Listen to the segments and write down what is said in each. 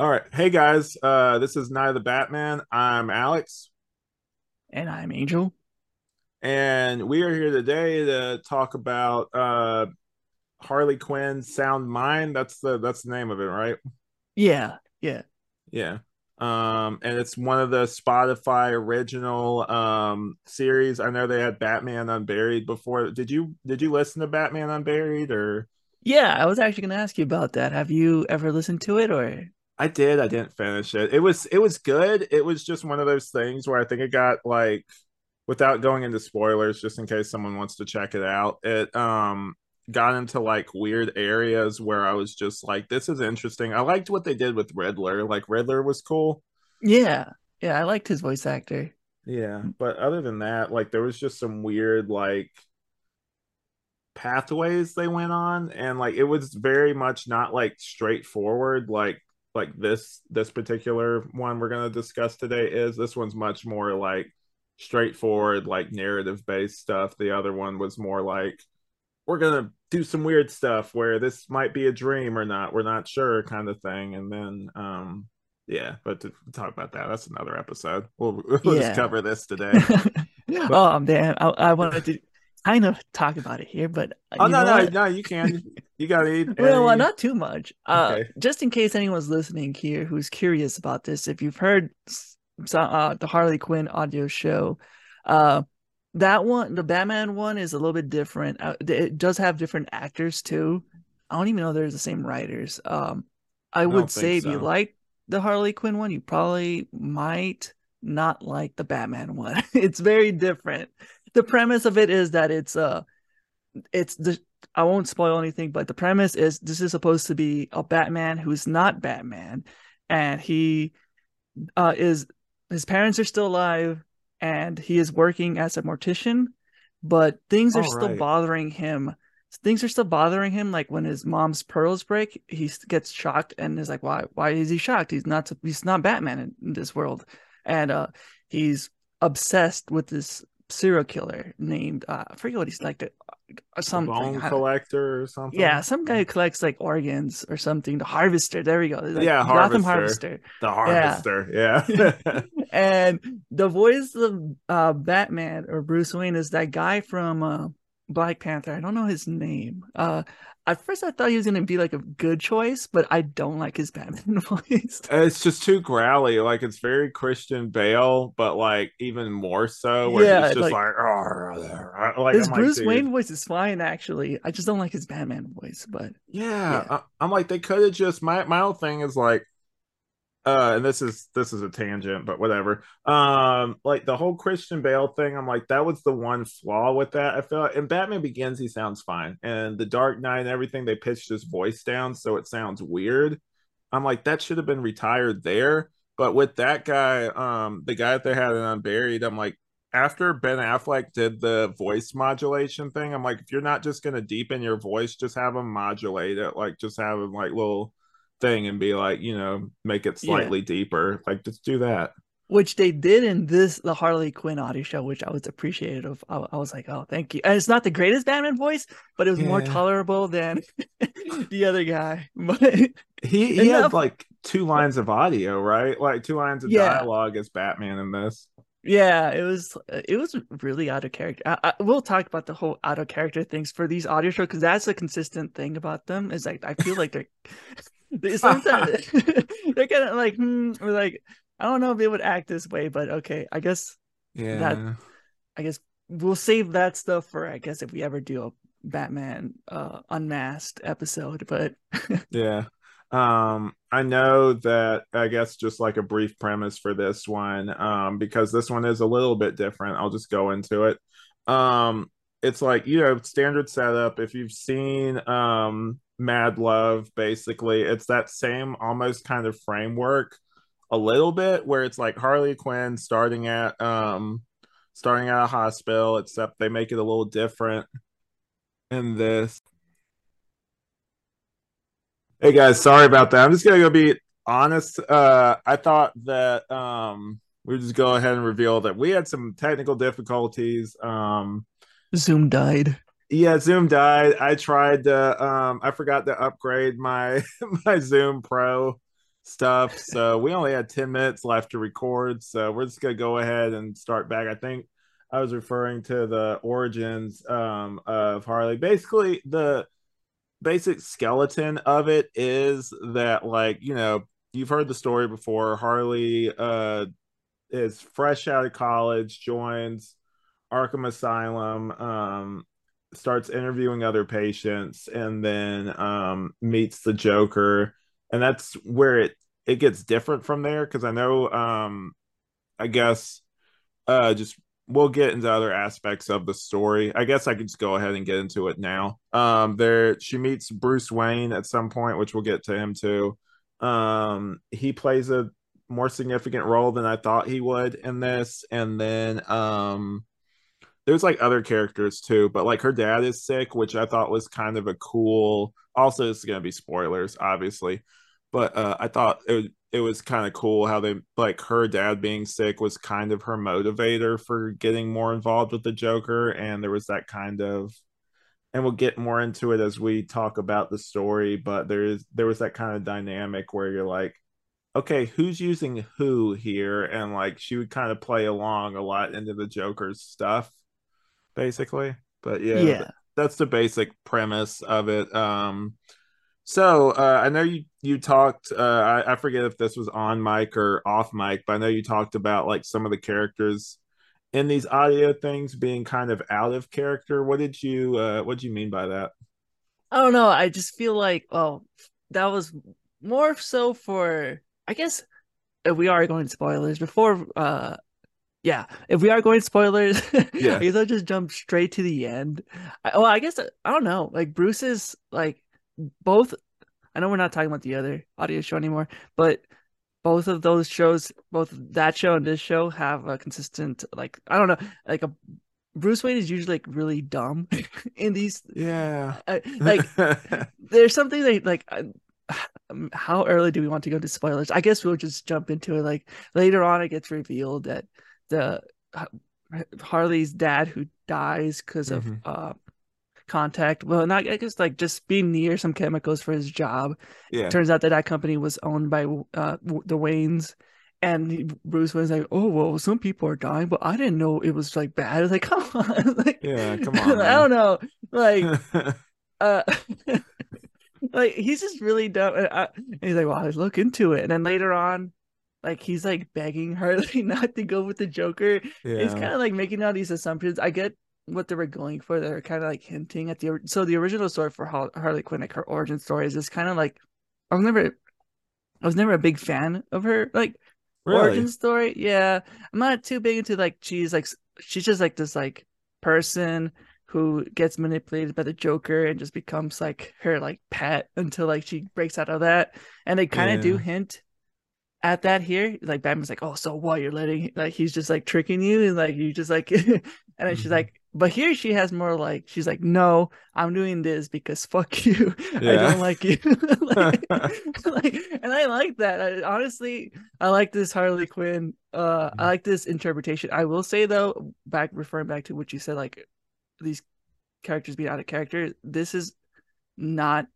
All right. Hey guys, uh this is Night of the Batman. I'm Alex And I'm Angel. and we are here today to talk about uh Harley Quinn Sound Mind. That's the that's the name of it, right? Yeah, yeah. Yeah. Um and it's one of the Spotify original um series. I know they had Batman Unburied before. Did you did you listen to Batman Unburied or Yeah, I was actually going to ask you about that. Have you ever listened to it or I did. I didn't finish it. It was it was good. It was just one of those things where I think it got like without going into spoilers just in case someone wants to check it out. It um got into like weird areas where I was just like this is interesting. I liked what they did with Riddler. Like Riddler was cool. Yeah. Yeah, I liked his voice actor. Yeah, but other than that, like there was just some weird like pathways they went on and like it was very much not like straightforward like like this this particular one we're going to discuss today is this one's much more like straightforward like narrative based stuff the other one was more like we're going to do some weird stuff where this might be a dream or not we're not sure kind of thing and then um yeah but to talk about that that's another episode we'll, we'll Yeah. just cover this today oh, damn. I, I wanted to kind of talk about it here, but uh, oh no no what? no you can you got to eat Well, uh, not too much. Uh, Okay. just in case anyone's listening here who's curious about this, if you've heard uh, the Harley Quinn audio show, uh, that one, the Batman one, is a little bit different. Uh, it does have different actors too. I don't even know they're the same writers. Um, I don't would say think if you like the Harley Quinn one, you probably might not like the Batman one. it's very different. The premise of it is that it's uh it's the I won't spoil anything, but the premise is this is supposed to be a Batman who's not Batman, and he uh, is his parents are still alive, and he is working as a mortician, but things are All still right. bothering him. Things are still bothering him. Like when his mom's pearls break, he gets shocked and is like, "Why? Why is he shocked? He's not. He's not Batman in, in this world." And uh, he's obsessed with this serial killer named uh, I forget what he's like. The, uh, something. bone collector or something. yeah, some guy who collects like organs or something. The harvester. There we go. Like, Yeah, Gotham Harvester. Harvester. the harvester. Yeah. and the voice of uh, Batman or Bruce Wayne is that guy from uh, Black Panther. I don't know his name. Uh, at first, I thought he was gonna be like a good choice, but I don't like his Batman voice. it's just too growly. Like it's very Christian Bale, but like even more so. Where Yeah, it's just like- like, like his I'm like, Bruce dude, Wayne voice is fine, actually. I just don't like his Batman voice. But Yeah, Yeah. I, I'm like they could have just my my whole thing is like, uh, and this is this is a tangent, but whatever. Um, like the whole Christian Bale thing, I'm like that was the one flaw with that. I feel like in Batman Begins he sounds fine, and the Dark Knight and everything they pitched his voice down so it sounds weird. I'm like that should have been retired there, but with that guy, um, the guy that they had in Unburied, I'm like. After Ben Affleck did the voice modulation thing, I'm like, if you're not just gonna deepen your voice, just have him modulate it, like just have him like little thing and be like, you know, make it Yeah. slightly deeper. Like just do that. which they did in this the Harley Quinn audio show, which I was appreciative of. I, I was like, oh, thank you. And it's not the greatest Batman voice, but it was more tolerable than the other guy. But He he had like two lines of audio, right? Like two lines of Yeah. dialogue as Batman in this. yeah, it was it was really out of character. I, I, we'll talk about the whole out of character things for these audio shows because that's a consistent thing about them. Is like I feel like they're they sometimes they're kind of like hmm, or like I don't know if they would act this way, but okay, I guess Yeah. That, I guess we'll save that stuff for I guess if we ever do a Batman uh unmasked episode. But Yeah. Um, I know that I guess just like a brief premise for this one, um, because this one is a little bit different. I'll just go into it. Um, it's like, you know, standard setup. If you've seen um Mad Love, basically, it's that same almost kind of framework a little bit where it's like Harley Quinn starting at um starting at a hospital, except they make it a little different in this. Hey guys, sorry about that. I'm just gonna go be honest. Uh, I thought that um, we just go ahead and reveal that we had some technical difficulties. Um, Zoom died. yeah, Zoom died. I tried to. Um, I forgot to upgrade my my Zoom Pro. stuff. So we only had 10 minutes left to record. So we're just gonna go ahead and start back. I think I was referring to the origins um, of Harley. Basically, the basic skeleton of it is that, like, you know, you've heard the story before. Harley uh, is fresh out of college, joins Arkham Asylum, um, starts interviewing other patients, and then um, meets the Joker. And that's where it it gets different from there because I know, um, I guess, uh, just we'll get into other aspects of the story. I guess I could just go ahead and get into it now. Um, there she meets Bruce Wayne at some point, which we'll get to him too. Um, he plays a more significant role than I thought he would in this, and then um, there's like other characters too, but like her dad is sick, which I thought was kind of a cool. Also, this is gonna be spoilers, obviously, but uh, I thought it it was kind of cool how they like her dad being sick was kind of her motivator for getting more involved with the Joker, and there was that kind of, and we'll get more into it as we talk about the story. But there is there was that kind of dynamic where you're like, okay, who's using who here, and like she would kind of play along a lot into the Joker's stuff, basically. But yeah, Yeah. that's the basic premise of it. Um, so uh, I know you you talked. Uh, I, I forget if this was on mic or off mic, but I know you talked about like some of the characters in these audio things being kind of out of character. What did you uh, What did you mean by that? I don't know. I just feel like, oh, that was more so for, I guess, if we are going to spoilers before, uh, yeah, if we are going spoilers, Yeah. I guess I'll just jump straight to the end. I, well, I guess I don't know. Like Bruce is like both. I know we're not talking about the other audio show anymore, but both of those shows, both that show and this show, have a consistent like I don't know, like a Bruce Wayne is usually like really dumb in these Yeah, uh, like there's something that like uh, how early do we want to go to spoilers i guess we'll just jump into it like later on it gets revealed that the uh, harley's dad who dies because of Mhm. uh contact. Well not i guess like just being near some chemicals for his job. Yeah, It turns out that that company was owned by uh the waynes. And Bruce Wayne's like, oh well, some people are dying, but I didn't know it was like bad. I was like, come on, like, Yeah, come on, I don't know, like, uh like he's just really dumb. And, I, and he's like well i look into it. And then later on like he's like begging harley not to go with the joker. He's yeah, kind of like making all these assumptions. I get what they were going for. They're kind of like hinting at the so the original story for harley quinn like her origin story is just kind of like i was never i was never a big fan of her like really. origin story. Yeah. I'm not too big into like she's like she's just like this like person who gets manipulated by the joker and just becomes like her like pet until like she breaks out of that. And they kind of do hint at that here like batman's like oh so what? You're letting like he's just like tricking you and like you just like and then she's Mhm. like but here she has more like she's like no i'm doing this because fuck you. I don't like you. Like, like and i like that. I, honestly i like this harley quinn uh i Mhm. like this interpretation. I will say though back referring back to what you said like these characters being out of character this is not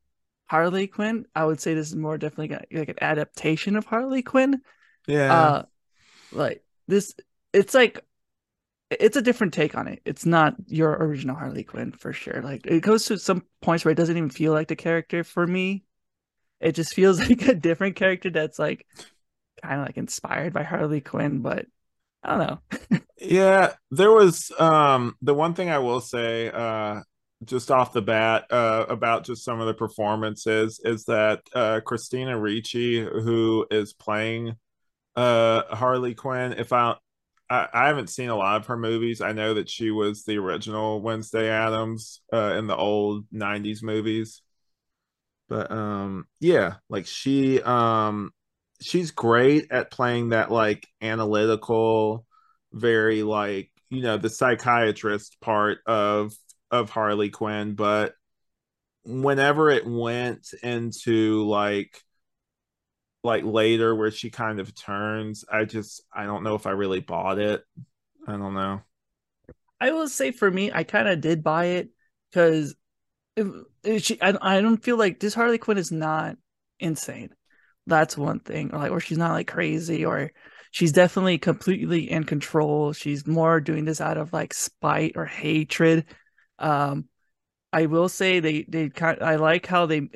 harley quinn i would say this is more definitely like- an adaptation of harley quinn. Yeah, uh like this it's like it's a different take on it. It's not your original harley quinn for sure. Like it goes to some points where it doesn't even feel like the character for me. It just feels like a different character that's like kind of like inspired by harley quinn but i don't know. Yeah, there was um the one thing I will say uh just off the bat uh about just some of the performances is that uh Christina Ricci who is playing uh Harley Quinn if I I, I haven't seen a lot of her movies. I know that she was the original Wednesday Addams uh in the old 90s movies. But um yeah, like she um she's great at playing that like analytical very like you know the psychiatrist part of of Harley Quinn, but whenever it went into like like later where she kind of turns, I just I don't know if I really bought it. I don't know. I will say for me, I kind of did buy it because she, I, I don't feel like this Harley Quinn is not insane. that's one thing. or Like, or she's not like crazy, or she's definitely completely in control. She's more doing this out of like spite or hatred. Um, I will say they they kind. I like how they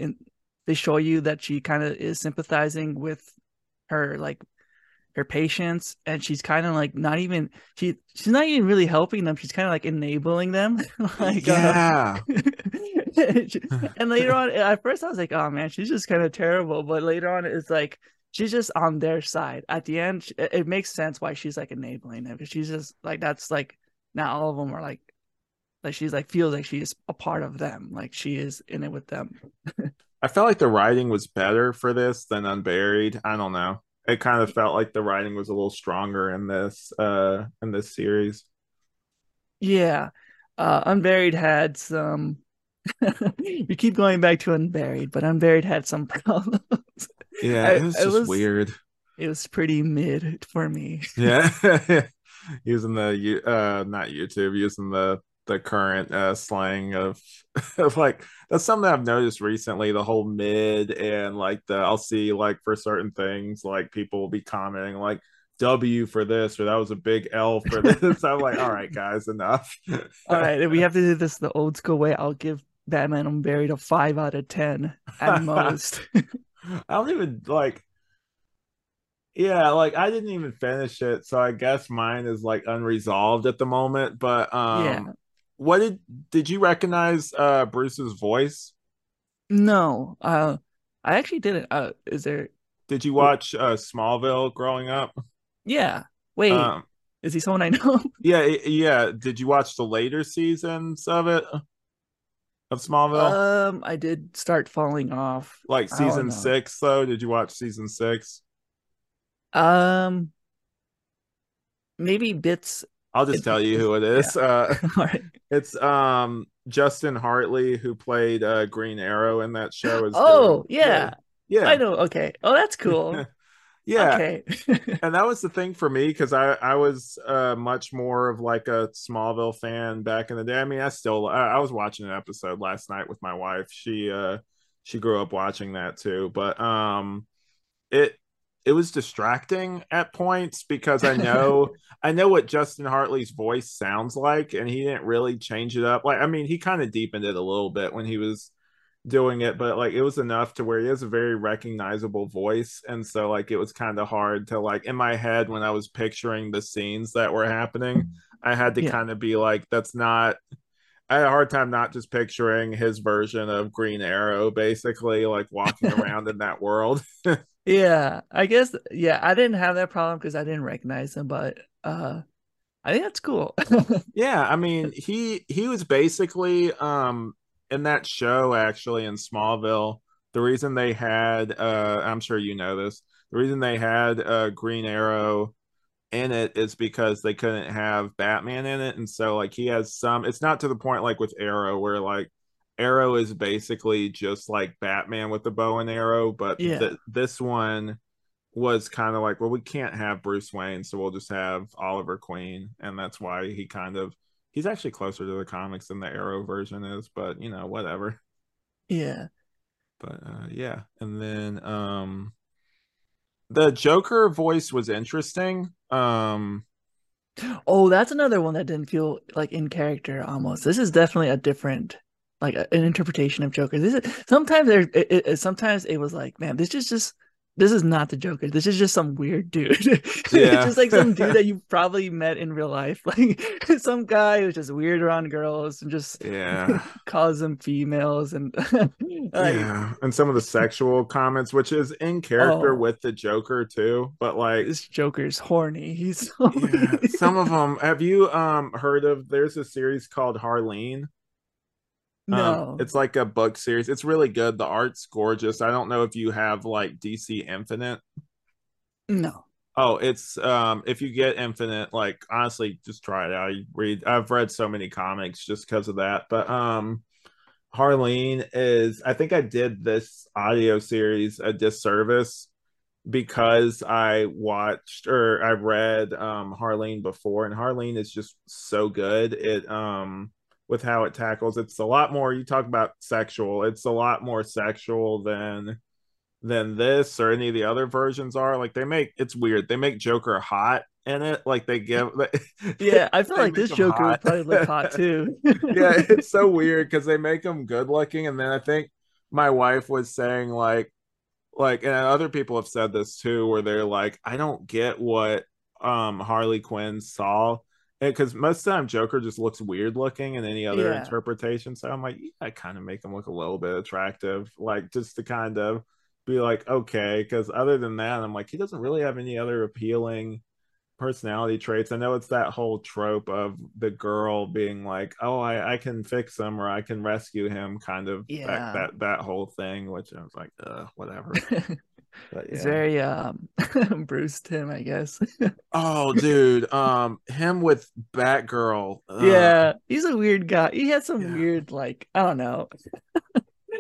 they show you that she kind of is sympathizing with her like her patients and she's kind of like not even she she's not even really helping them she's kind of like enabling them like uh, yeah uh, and later on at first i was like oh man she's just kind of terrible but later on it's like she's just on their side at the end it makes sense why she's like enabling them because she's just like that's like not all of them are like like she's like feels like she is a part of them like she is in it with them. I felt like the writing was better for this than unburied. I don't know. It kind of felt like the writing was a little stronger in this uh in this series. Yeah. Uh unburied had some we keep going back to unburied but unburied had some problems. Yeah it was just it was, weird. It was pretty mid for me. Yeah. Using the uh not youtube using the the current uh, slang of of like that's something I've noticed recently. The whole mid and like the I'll see like for certain things like people will be commenting like W for this or that was a big L for this. I'm like, all right, guys, enough. all right, we have to do this the old school way. I'll give Batman Unburied a five out of ten at most. I don't even like. Yeah, like I didn't even finish it, so I guess mine is like unresolved at the moment. But um, yeah what did did you recognize uh Bruce's voice? No. Uh I actually didn't. Uh is there Did you watch uh Smallville growing up? Yeah. Wait. Um, is he someone I know? yeah, yeah. Did you watch the later seasons of it? Of Smallville? Um, I did start falling off. Like season six, though. Did you watch season six? Um, maybe bits I'll just tell you who it is. Yeah. Uh, right. It's um Justin Hartley who played uh, Green Arrow in that show. Is oh yeah. yeah, yeah, I know. Okay, oh that's cool. yeah, okay. and that was the thing for me because I I was uh, much more of like a Smallville fan back in the day. I mean, I still I, I was watching an episode last night with my wife. She uh she grew up watching that too, but um it it was distracting at points because I know I know what Justin Hartley's voice sounds like, and he didn't really change it up. Like, I mean, he kind of deepened it a little bit when he was doing it, but like it was enough to where he has a very recognizable voice, and so like it was kind of hard to like in my head when I was picturing the scenes that were happening, I had to yeah. kind of be like, that's not. I had a hard time not just picturing his version of Green Arrow, basically like walking around in that world. yeah, I guess yeah, I didn't have that problem because I didn't recognize him, but uh I think that's cool. yeah, I mean, he he was basically um in that show actually in Smallville. The reason they had uh I'm sure you know this. The reason they had uh Green Arrow in it is because they couldn't have Batman in it and so like he has some it's not to the point like with Arrow where like Arrow is basically just like Batman with the bow and arrow, but yeah. th- this one was kind of like, well, we can't have Bruce Wayne, so we'll just have Oliver Queen, and that's why he kind of he's actually closer to the comics than the Arrow version is, but you know, whatever. Yeah. But uh, yeah, and then um the Joker voice was interesting. Um Oh, that's another one that didn't feel like in character almost. This is definitely a different like an interpretation of Joker. This is sometimes there. It, it, sometimes it was like, man, this is just this is not the Joker. This is just some weird dude. Yeah. just like some dude that you probably met in real life. Like some guy who's just weird around girls and just yeah calls them females and like, yeah. And some of the sexual comments, which is in character oh, with the Joker too. But like this Joker's horny. He's so yeah, some of them. Have you um heard of? There's a series called Harleen no, um, it's like a book series. It's really good. The art's gorgeous. I don't know if you have like DC Infinite. No. Oh, it's um if you get Infinite, like honestly, just try it out. You read. I've read so many comics just because of that. But um, Harleen is. I think I did this audio series a disservice because I watched or I read um Harleen before, and Harleen is just so good. It um with how it tackles. It's a lot more. You talk about sexual. It's a lot more sexual than than this or any of the other versions are. Like they make it's weird. They make Joker hot in it. Like they give Yeah, I feel like this Joker hot. would probably look hot too. yeah, it's so weird because they make him good looking, and then I think my wife was saying like like and other people have said this too, where they're like, I don't get what um Harley Quinn saw because most of the time Joker just looks weird looking in any other yeah. interpretation. So I'm like, yeah, I kind of make him look a little bit attractive, like just to kind of be like, okay. Because other than that, I'm like, he doesn't really have any other appealing personality traits. I know it's that whole trope of the girl being like, "Oh, I, I can fix him or I can rescue him," kind of yeah. that, that that whole thing. Which I was like, whatever. But, yeah. It's very um Bruce Timm, I guess. oh, dude, um, him with Batgirl. Ugh. Yeah, he's a weird guy. He has some yeah. weird, like, I don't know.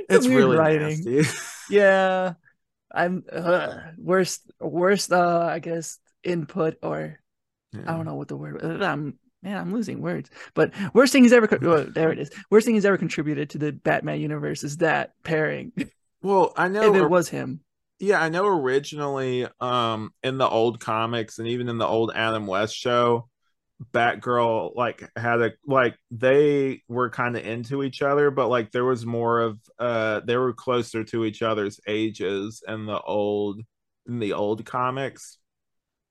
it's really writing. Nasty. yeah, I'm uh, worst, worst. Uh, I guess input or yeah. I don't know what the word. I'm man, I'm losing words. But worst thing he's ever. Oh, there it is. Worst thing he's ever contributed to the Batman universe is that pairing. Well, I know if it was him yeah, I know originally um in the old comics and even in the old Adam West show, Batgirl like had a like they were kind of into each other, but like there was more of uh they were closer to each other's ages in the old in the old comics.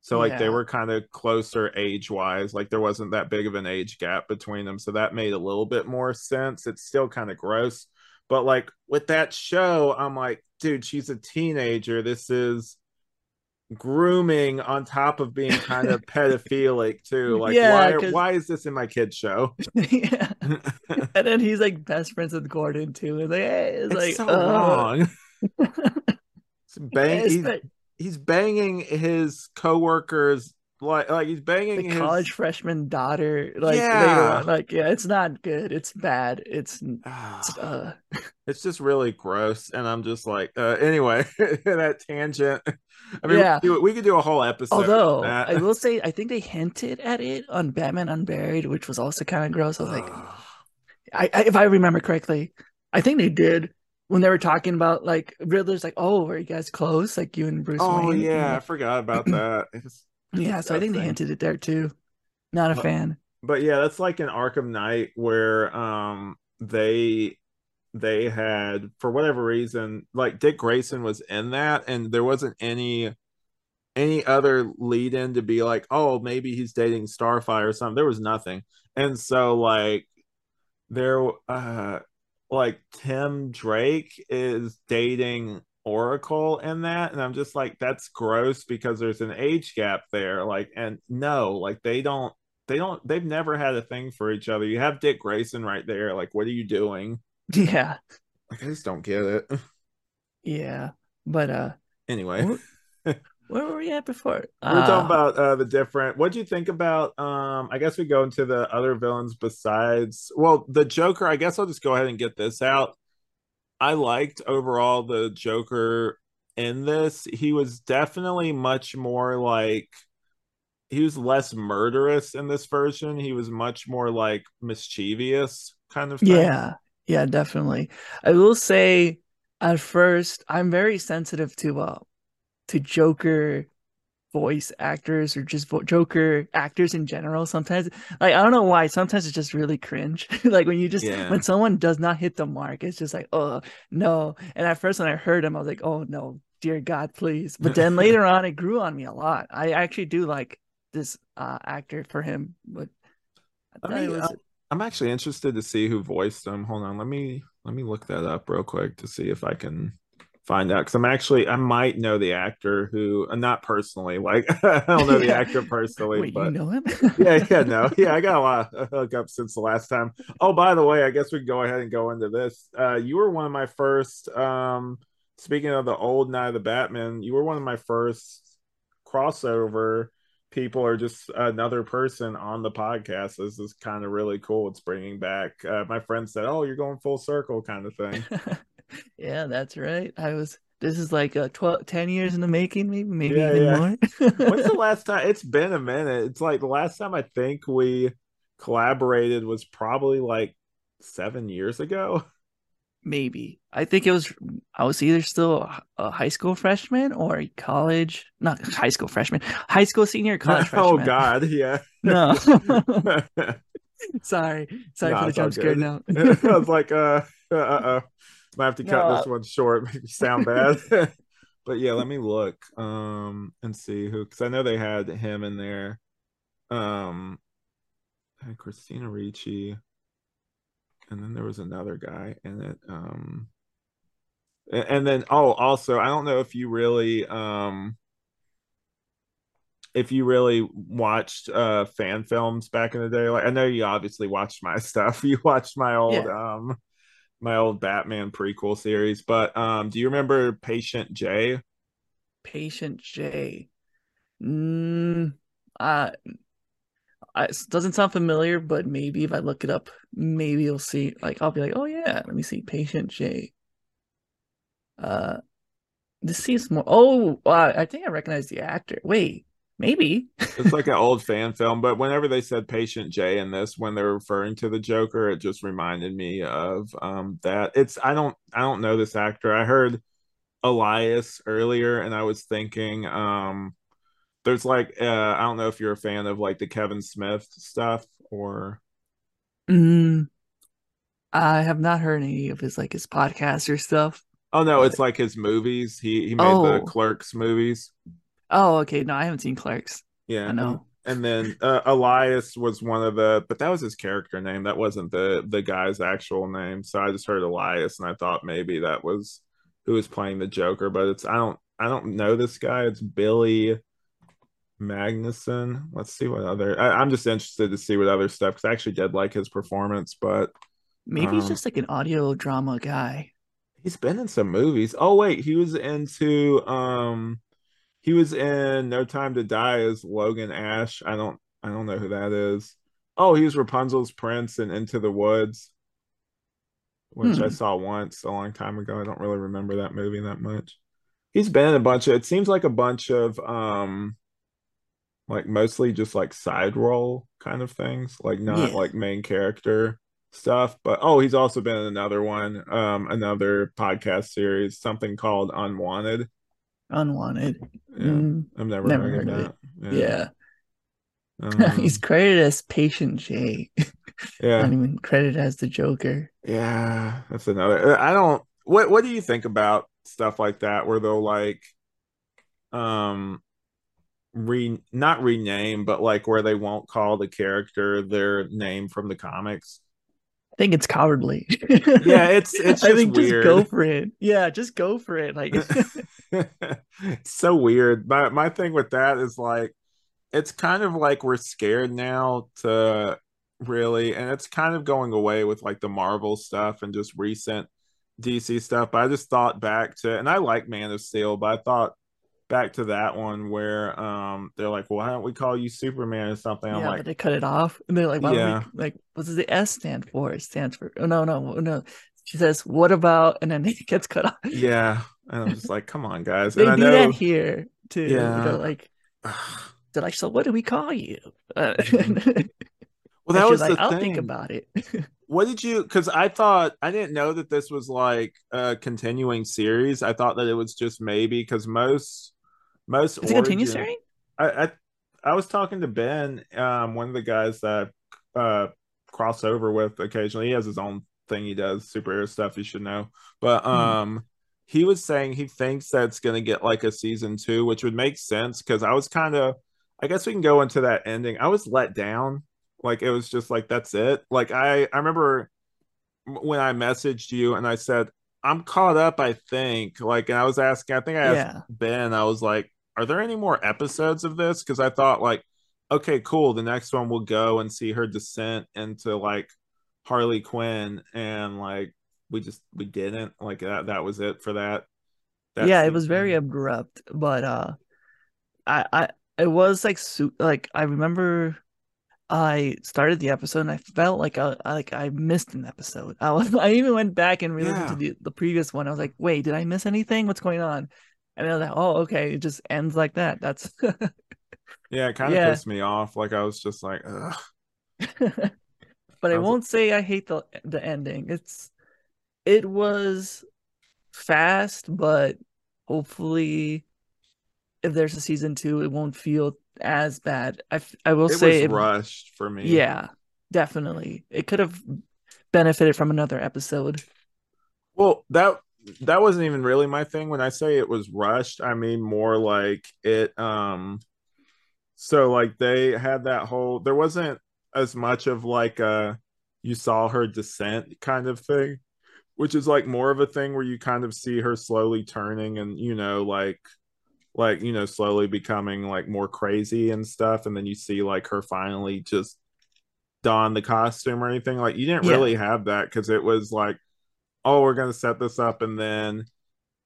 So like yeah. they were kind of closer age wise, like there wasn't that big of an age gap between them. So that made a little bit more sense. It's still kind of gross but like with that show, I'm like, dude, she's a teenager. This is grooming on top of being kind of pedophilic too. Like yeah, why why is this in my kid's show? yeah. and then he's like best friends with Gordon too. And like, hey, it's, it's like so uh... wrong. bang, he's, he's banging his coworkers like like he's banging the his college freshman daughter like yeah. like yeah it's not good it's bad it's it's, uh... it's just really gross and i'm just like uh anyway that tangent i mean yeah. we, could do, we could do a whole episode although i will say i think they hinted at it on batman unburied which was also kind of gross i was like I, I if i remember correctly i think they did when they were talking about like Riddler's like, oh, are you guys close? Like you and Bruce. Oh Wayne? yeah, I forgot about that. Yeah, so I think they hinted it there too. Not a but, fan. But yeah, that's like an Arkham Knight where um they they had for whatever reason like Dick Grayson was in that and there wasn't any any other lead in to be like, oh, maybe he's dating Starfire or something. There was nothing. And so like there uh like Tim Drake is dating Oracle in that, and I'm just like, that's gross because there's an age gap there. Like, and no, like they don't, they don't, they've never had a thing for each other. You have Dick Grayson right there. Like, what are you doing? Yeah, like I just don't get it. Yeah, but uh, anyway. Where were we at before? We are uh, talking about uh, the different. What do you think about? Um, I guess we go into the other villains besides. Well, the Joker. I guess I'll just go ahead and get this out. I liked overall the Joker in this. He was definitely much more like he was less murderous in this version. He was much more like mischievous kind of thing. Yeah. Yeah, definitely. I will say at first I'm very sensitive to uh to Joker voice actors or just vo- Joker actors in general. Sometimes, like I don't know why. Sometimes it's just really cringe. like when you just yeah. when someone does not hit the mark, it's just like oh no. And at first when I heard him, I was like oh no, dear God, please. But then later on, it grew on me a lot. I actually do like this uh, actor for him, but I, was... I'm actually interested to see who voiced him. Hold on, let me let me look that up real quick to see if I can find out because I'm actually I might know the actor who uh, not personally like I don't know the actor personally Wait, but you know him? yeah yeah no yeah I got a lot of hookups since the last time. Oh by the way I guess we can go ahead and go into this. Uh you were one of my first um speaking of the old night of the Batman you were one of my first crossover people or just another person on the podcast. This is kind of really cool. It's bringing back uh, my friend said oh you're going full circle kind of thing yeah, that's right. I was. This is like a 12, 10 years in the making, maybe, maybe yeah, even yeah. more. When's the last time? It's been a minute. It's like the last time I think we collaborated was probably like seven years ago. maybe. I think it was I was either still a high school freshman or a college, not high school freshman, high school senior, college oh freshman. God, yeah. No. Sorry, sorry Nah, for the jump scare. now i was like, uh, uh, uh, might have to cut No. this one short. Make me sound bad. but yeah, let me look um and see who because I know they had him in there. Um, had Christina Ricci, and then there was another guy in it. Um, and then oh, also I don't know if you really um if you really watched uh fan films back in the day. Like I know you obviously watched my stuff. You watched my old Yeah. um my old Batman prequel series, but um do you remember Patient J? Patient J. Mm, uh, it doesn't sound familiar, but maybe if I look it up, maybe you'll see. Like, I'll be like, oh yeah, let me see. Patient J. Uh, this seems more. Oh, wow, I think I recognize the actor. Wait, maybe. It's like an old fan film, but whenever they said Patient J in this, when they're referring to the Joker, it just reminded me of um that. It's I don't I don't know this actor. I heard Elias earlier, and I was thinking um there's like uh I don't know if you're a fan of like the Kevin Smith stuff or Mm, I have not heard any of his like his podcasts or stuff. oh no, But it's like his movies. He he made the oh, Clerks movies. Oh, okay. No, I haven't seen Clerks. Yeah, I know. and then uh, Elias was one of the, but that was his character name. That wasn't the the guy's actual name. So I just heard Elias, and I thought maybe that was who was playing the Joker. But it's I don't I don't know this guy. It's Billy Magnussen. Let's see what other. I, I'm just interested to see what other stuff because I actually did like his performance, but Maybe he's um, just like an audio drama guy. he's been in some movies. Oh wait, he was into um he was in No Time to Die as Logan Ash. I don't I don't know who that is. Oh, he was Rapunzel's prince in Into the Woods, which I Hmm. saw once a long time ago. I don't really remember that movie that much. He's been in a bunch of it seems like a bunch of um like mostly just like side role kind of things, like not Yeah, like main character stuff. But oh, he's also been in another one, um, another podcast series, something called Unwanted. Unwanted. Yeah, Mm, I've never never heard of heard that. Yeah. Yeah, he's Um, credited as Patient J, yeah. not even credited as the Joker. yeah, that's another. I don't. What What do you think about stuff like that, where they'll like, um, re not rename, but like where they won't call the character their name from the comics? I think it's cowardly. Yeah, it's it's I think just go for it. Yeah, just go for it. Like, It's so weird. My my thing with that is like it's kind of like we're scared now to really and it's kind of going away with like the Marvel stuff and just recent DC stuff. But I just thought back to and I like Man of Steel, but I thought back to that one where um they're like, well, why don't we call you Superman or something? I'm yeah, like, but they cut it off, and they're like, "Why yeah, don't we like? What does the S stand for? It stands for oh no no no." She says, "What about?" And then it gets cut off. yeah. And I'm just like, come on, guys. And They I do that know here too. They're yeah. like, they're like, "So what do we call you?" Uh, Mhm. Well, that was like, the "I'll think thing. about it." What did you? Because I thought I didn't know that this was like a continuing series. I thought that it was just maybe because most most continuous origin. series. I, I I was talking to Ben, um, one of the guys that uh cross over with occasionally. He has his own thing he does, superhero stuff. You should know, but Hmm. um, he was saying he thinks that it's gonna get like a season two, which would make sense because I was kind of. I guess we can go into that ending. I was let down. Like it was just like that's it. Like I I remember when I messaged you and I said I'm caught up. I think like and I was asking. I think I asked Yeah, Ben. I was like, are there any more episodes of this? Because I thought like, okay, cool. The next one will go and see her descent into like Harley Quinn, and like we just we didn't like that. That was it for that that yeah. It was very abrupt, but uh, I I it was like su- like I remember I started the episode and I felt like I, I like I missed an episode. I was I even went back and re-listened to the the previous one. I was like, wait, did I miss anything? What's going on? And like, oh, okay, it just ends like that. That's yeah. It kind of yeah. pissed me off. Like I was just like, ugh. But I I won't say I hate the the ending. It's it was fast, but hopefully, if there's a season two, it won't feel as bad. I, I will it say was it- rushed for me. Yeah, definitely. It could have benefited from another episode. Well, that that wasn't even really my thing. When I say it was rushed, I mean more like it. Um, so like they had that whole. There wasn't as much of like a you saw her descent kind of thing, which is like more of a thing where you kind of see her slowly turning and you know like like you know slowly becoming like more crazy and stuff, and then you see like her finally just don the costume or anything. Like you didn't Yeah. really have that because it was like oh we're gonna set this up and then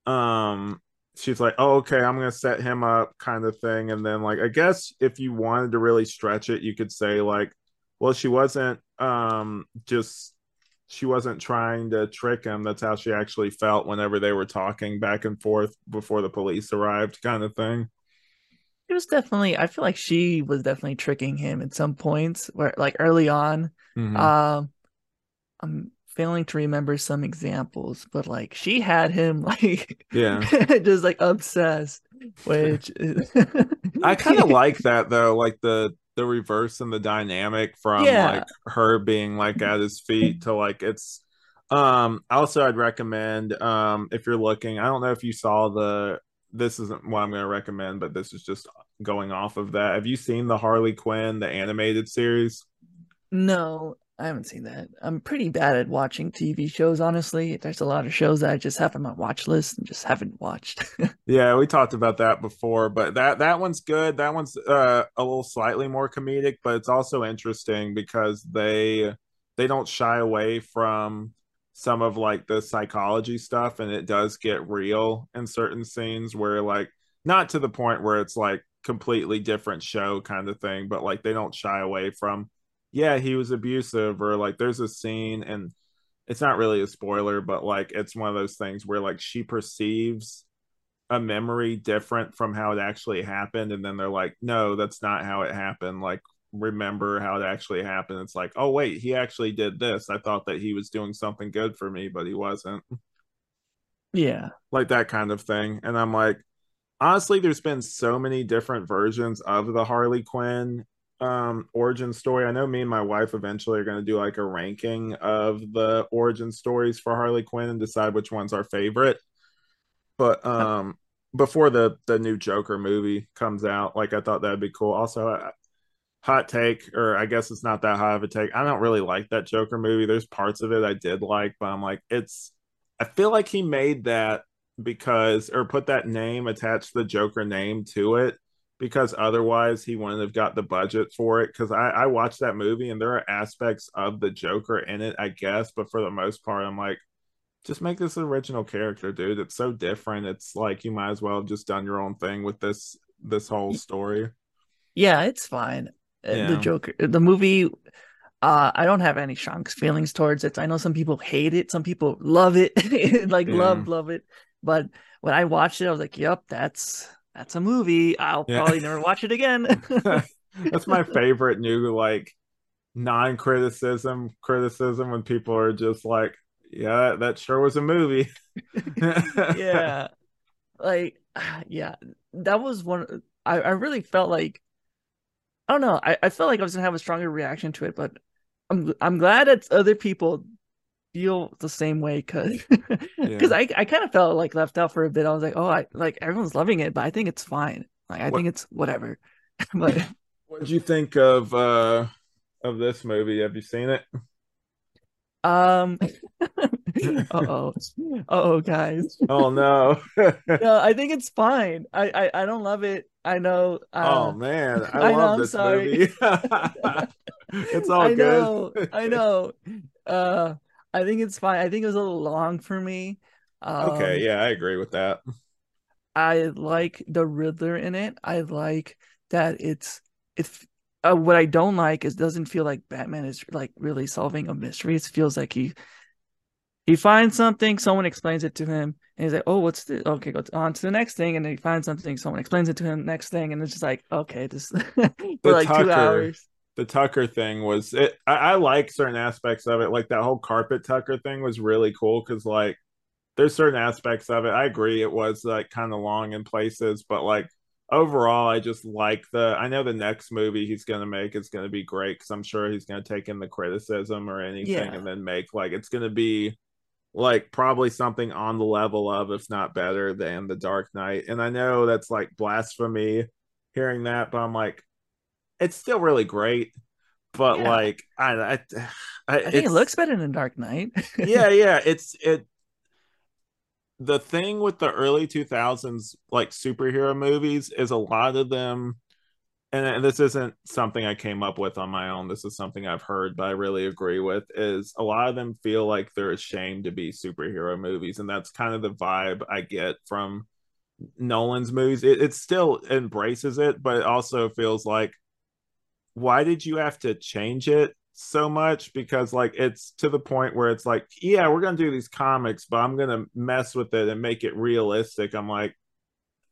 um she's like oh okay i'm gonna set him up kind of thing and then like i guess if you wanted to really stretch it you could say like well she wasn't um just she wasn't trying to trick him that's how she actually felt whenever they were talking back and forth before the police arrived kind of thing It was definitely. I feel like she was definitely tricking him at some points, where like early on. Mhm. Um, I'm failing to remember some examples, but like she had him like yeah just like obsessed, which I kind of like that though, like the the reverse and the dynamic from Yeah. like her being like at his feet to like it's um also I'd recommend um if you're looking I don't know if you saw the this isn't what I'm going to recommend but this is just going off of that. Have you seen the Harley Quinn the animated series? no, I haven't seen that. I'm pretty bad at watching TV shows, honestly. There's a lot of shows that I just have on my watch list and just haven't watched. Yeah, we talked about that before, but that that one's good. That one's uh, a little slightly more comedic, but it's also interesting because they they don't shy away from some of like the psychology stuff and it does get real in certain scenes where like not to the point where it's like completely different show kind of thing, but like they don't shy away from yeah, he was abusive or like there's a scene and it's not really a spoiler, but like it's one of those things where like she perceives a memory different from how it actually happened and then they're like no that's not how it happened. Like remember how it actually happened. It's like oh wait he actually did this. I thought that he was doing something good for me but he wasn't. Yeah. like that kind of thing and i'm like honestly there's been so many different versions of the harley quinn um origin story. I know me and my wife eventually are going to do like a ranking of the origin stories for harley quinn and decide which one's our favorite. But um before the the new joker movie comes out like i thought that'd be cool. Also uh, hot take or i guess it's not that high of a take i don't really like that joker movie. There's parts of it i did like but i'm like it's i feel like he made that because or put that name attached the joker name to it because otherwise he wouldn't have got the budget for it because I, I watched that movie and there are aspects of the joker in it i guess but for the most part i'm like just make this original character dude it's so different it's like you might as well have just done your own thing with this this whole story Yeah, it's fine. Uh, Yeah. The Joker, the movie, uh, I don't have any strong feelings towards it. I know some people hate it, some people love it, like Yeah. love, love it. But when I watched it, I was like, "Yep, that's that's a movie. I'll Yeah. probably never watch it again." that's my favorite new like non-criticism criticism when people are just like yeah that sure was a movie yeah, like yeah, that was one. I I really felt like I don't know. I I felt like I was gonna have a stronger reaction to it, but I'm I'm glad that other people feel the same way because because I I kind of felt like left out for a bit. I was like, oh, I like everyone's loving it, but I think it's fine. Like I What- think it's whatever. but what did you think of uh of this movie have you seen it um, oh, oh, guys. oh no No, I think it's fine. I I, I don't love it. I know. Uh, oh man i, I know, love I'm this sorry. movie it's all I good know, I know. Uh, I think it's fine. I think it was a little long for me. Um, okay yeah i agree with that I like the Riddler in it. I like that it's it's uh, what I don't like is doesn't feel like Batman is like really solving a mystery. It feels like he he finds something, someone explains it to him, and he's like, "Oh, what's this? Okay, go on to the next thing." And then he finds something, someone explains it to him, next thing, and it's just like, okay, this for like two hours. The Tucker thing was it. I, I like certain aspects of it, like that whole carpet Tucker thing was really cool because like there's certain aspects of it. I agree it was like kind of long in places, but like overall, I just like the. I know the next movie he's gonna make is gonna be great because I'm sure he's gonna take in the criticism or anything Yeah. and then make like it's gonna be like probably something on the level of, if not better than the Dark Knight. And I know that's like blasphemy hearing that, but I'm like, it's still really great. But Yeah. like, I, I, I, I think it looks better than Dark Knight. yeah, yeah. It's it. The thing with the early 2000s like superhero movies is a lot of them and this isn't something I came up with on my own. This is something I've heard, but I really agree with. Is a lot of them feel like they're ashamed to be superhero movies, and that's kind of the vibe I get from Nolan's movies. It, it still embraces it, but it also feels like, why did you have to change it so much? Because like it's to the point where it's like, yeah, we're gonna do these comics, but I'm gonna mess with it and make it realistic. I'm like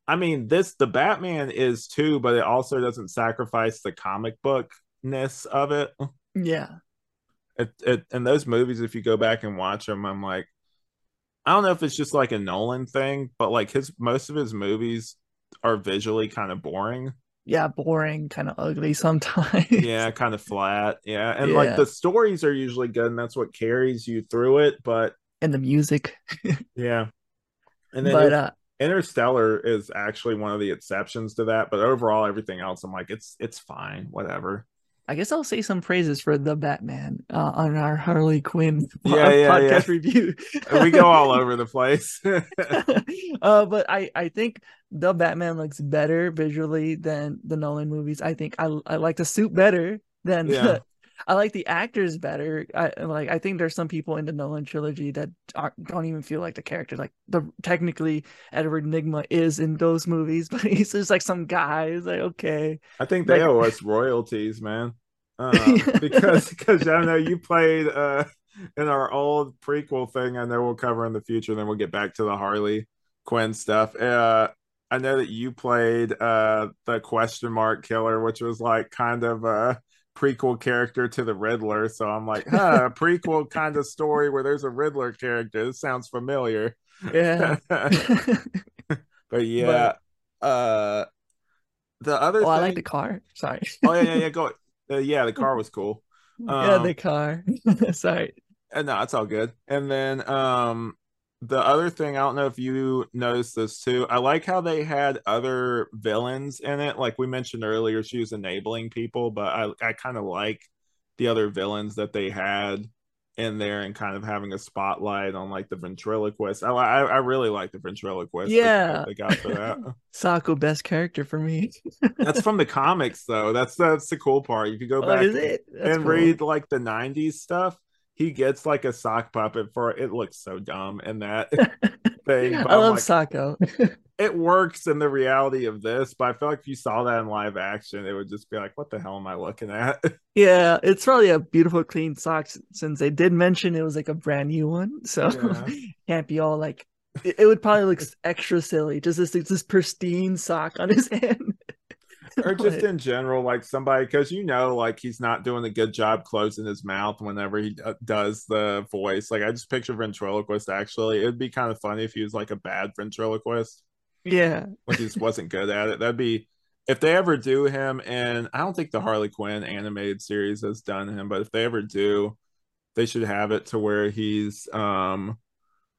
I mean, this the Batman is too, but it also doesn't sacrifice the comic bookness of it. yeah. It, it. And those movies, if you go back and watch them, I'm like, I don't know if it's just like a Nolan thing, but like his most of his movies are visually kind of boring. Yeah, boring, kind of ugly sometimes. Yeah, kind of flat. Yeah, and Yeah. like the stories are usually good, and that's what carries you through it. But and the music. yeah, and then But uh Interstellar is actually one of the exceptions to that, but overall everything else I'm like it's it's fine, whatever. I guess I'll say some praises for the Batman uh, on our Harley Quinn Yeah, yeah, podcast yeah. review. we go all over the place. uh, but I I think the Batman looks better visually than the Nolan movies. I think I I like the suit better than. I like the actors better. I like I think there's some people in the Nolan trilogy that aren't, don't even feel like the character. Like the technically Edward Nygma is in those movies, but he's just like some guy. It's like okay, I think they Like- owe us royalties, man. Uh, because because I know you played uh in our old prequel thing. I know we'll cover in the future. Then we'll get back to the Harley Quinn stuff. Uh, I know that you played uh the question mark killer, which was like kind of a prequel character to the Riddler. So I'm like, huh, a prequel kind of story where there's a Riddler character. This sounds familiar. yeah. but yeah, uh, the other oh, I like the car. Sorry. oh yeah, yeah, yeah, go. Uh, yeah, the car was cool. yeah, Um, the car. Sorry. And no, it's all good. And then um the other thing, I don't know if you noticed this too. I like how they had other villains in it. Like we mentioned earlier, she was enabling people, but I I kind of like the other villains that they had in there and kind of having a spotlight on like the ventriloquist. I I, I really like the ventriloquist. Yeah. they got for that. Socko best character for me. that's from the comics though. That's that's the cool part. If you go Oh, back? That's and cool. read like the 90s stuff he gets like a sock puppet for it looks so dumb and that thing I love like, Socko. it works in the reality of this but i feel like if you saw that in live action it would just be like what the hell am i looking at yeah, it's probably a beautiful clean sock since they did mention it was like a brand new one. So Yeah. can't be all like it, it would probably look extra silly. Just this this pristine sock on his hand. or just in general like somebody because you know like he's not doing a good job closing his mouth whenever he uh, does the voice like i just picture ventriloquist actually it'd be kind of funny if he was like a bad ventriloquist yeah. like he just wasn't good at it. That'd be if they ever do him, and I don't think the Harley Quinn animated series has done him, but if they ever do, they should have it to where he's um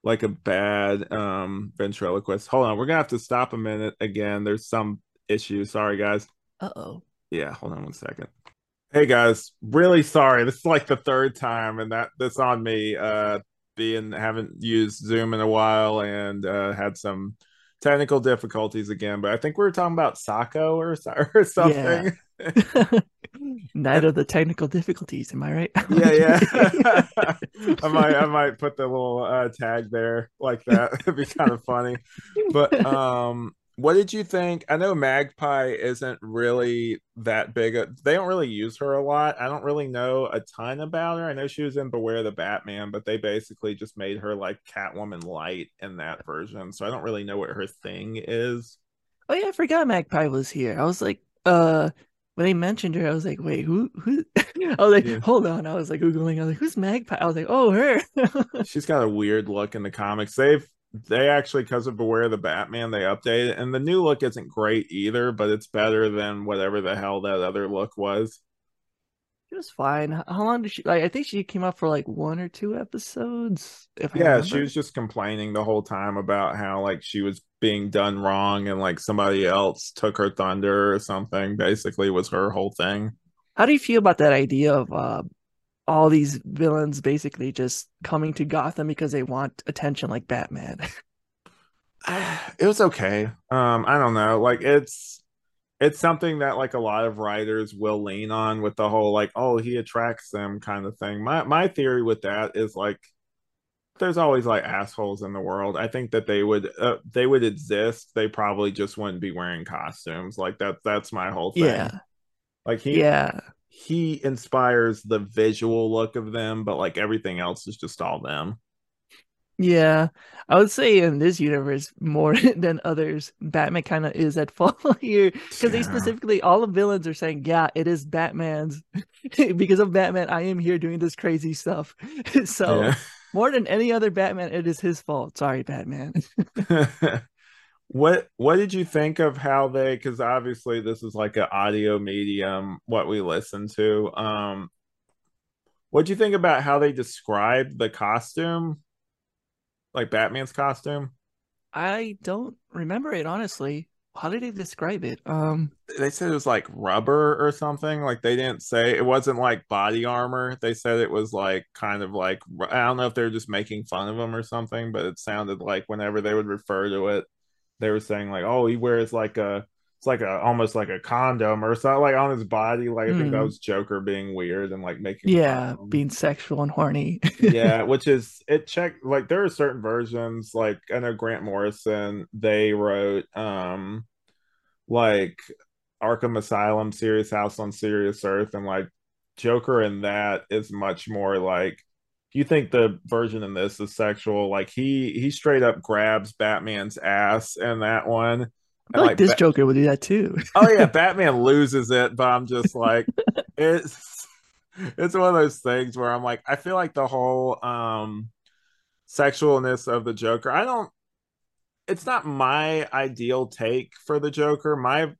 like a bad um ventriloquist. Hold on, we're gonna have to stop a minute again. There's some issue. Sorry guys. Uh oh. Yeah, hold on one second. Hey guys, really sorry. This is like the third time, and that that's on me. Uh, being haven't used Zoom in a while and uh, had some technical difficulties again. But I think we were talking about Socko or, or something. Night of the technical difficulties. Am I right? Yeah, yeah. I might I might put the little uh, tag there like that. It'd be kind of funny. But um what did you think? I know Magpie isn't really that big. A, they don't really use her a lot. I don't really know a ton about her. I know she was in Beware the Batman, but they basically just made her like Catwoman light in that version. So I don't really know what her thing is. Oh yeah, I forgot Magpie was here. I was like, uh, when they mentioned her, I was like, wait, who who I was like, Yeah. hold on. I was like Googling, I was like, who's Magpie? I was like, oh her. She's got a weird look in the comics. They've they actually because of Beware the Batman they updated, and the new look isn't great either, but it's better than whatever the hell that other look was. She was fine. How long did she like I think she came up for like one or two episodes. If I Yeah, she was just complaining the whole time about how like she was being done wrong and like somebody else took her thunder or something. Basically, was her whole thing. How do you feel about that idea of uh all these villains basically just coming to Gotham because they want attention like Batman? it was okay. Um, I don't know. Like it's it's something that like a lot of writers will lean on with the whole like, oh, he attracts them kind of thing. My my theory with that is like there's always like assholes in the world. I think that they would uh, they would exist. They probably just wouldn't be wearing costumes. Like that that's my whole thing. Yeah. Like he Yeah. He inspires the visual look of them, but like everything else is just all them. Yeah, I would say in this universe more than others, Batman kind of is at fault here because they specifically all the villains are saying, "Yeah, it is Batman's because of Batman. I am here doing this crazy stuff." So Yeah. more than any other Batman, it is his fault. Sorry, Batman. What what did you think of how they because obviously this is like an audio medium what we listen to um what do you think about how they described the costume like batman's costume I don't remember it honestly. How did they describe it? Um, they said it was like rubber or something like they didn't say it wasn't like body armor they said it was like kind of like i don't know if they were just making fun of them or something but it sounded like whenever they would refer to it they were saying like oh he wears like a it's like a almost like a condom or something like on his body like i think that Mm. was joker being weird and like making yeah, being sexual and horny. yeah which is it check like there are certain versions like i know grant morrison they wrote um like arkham asylum serious house on serious earth and like joker in that is much more like you think the version in this is sexual like he he straight up grabs batman's ass in that one I feel like this Ba- Joker would do that too. oh yeah, Batman loses it, but I'm just like it's it's one of those things where I'm like, I feel like the whole um sexualness of the Joker, I don't it's not my ideal take for the Joker. My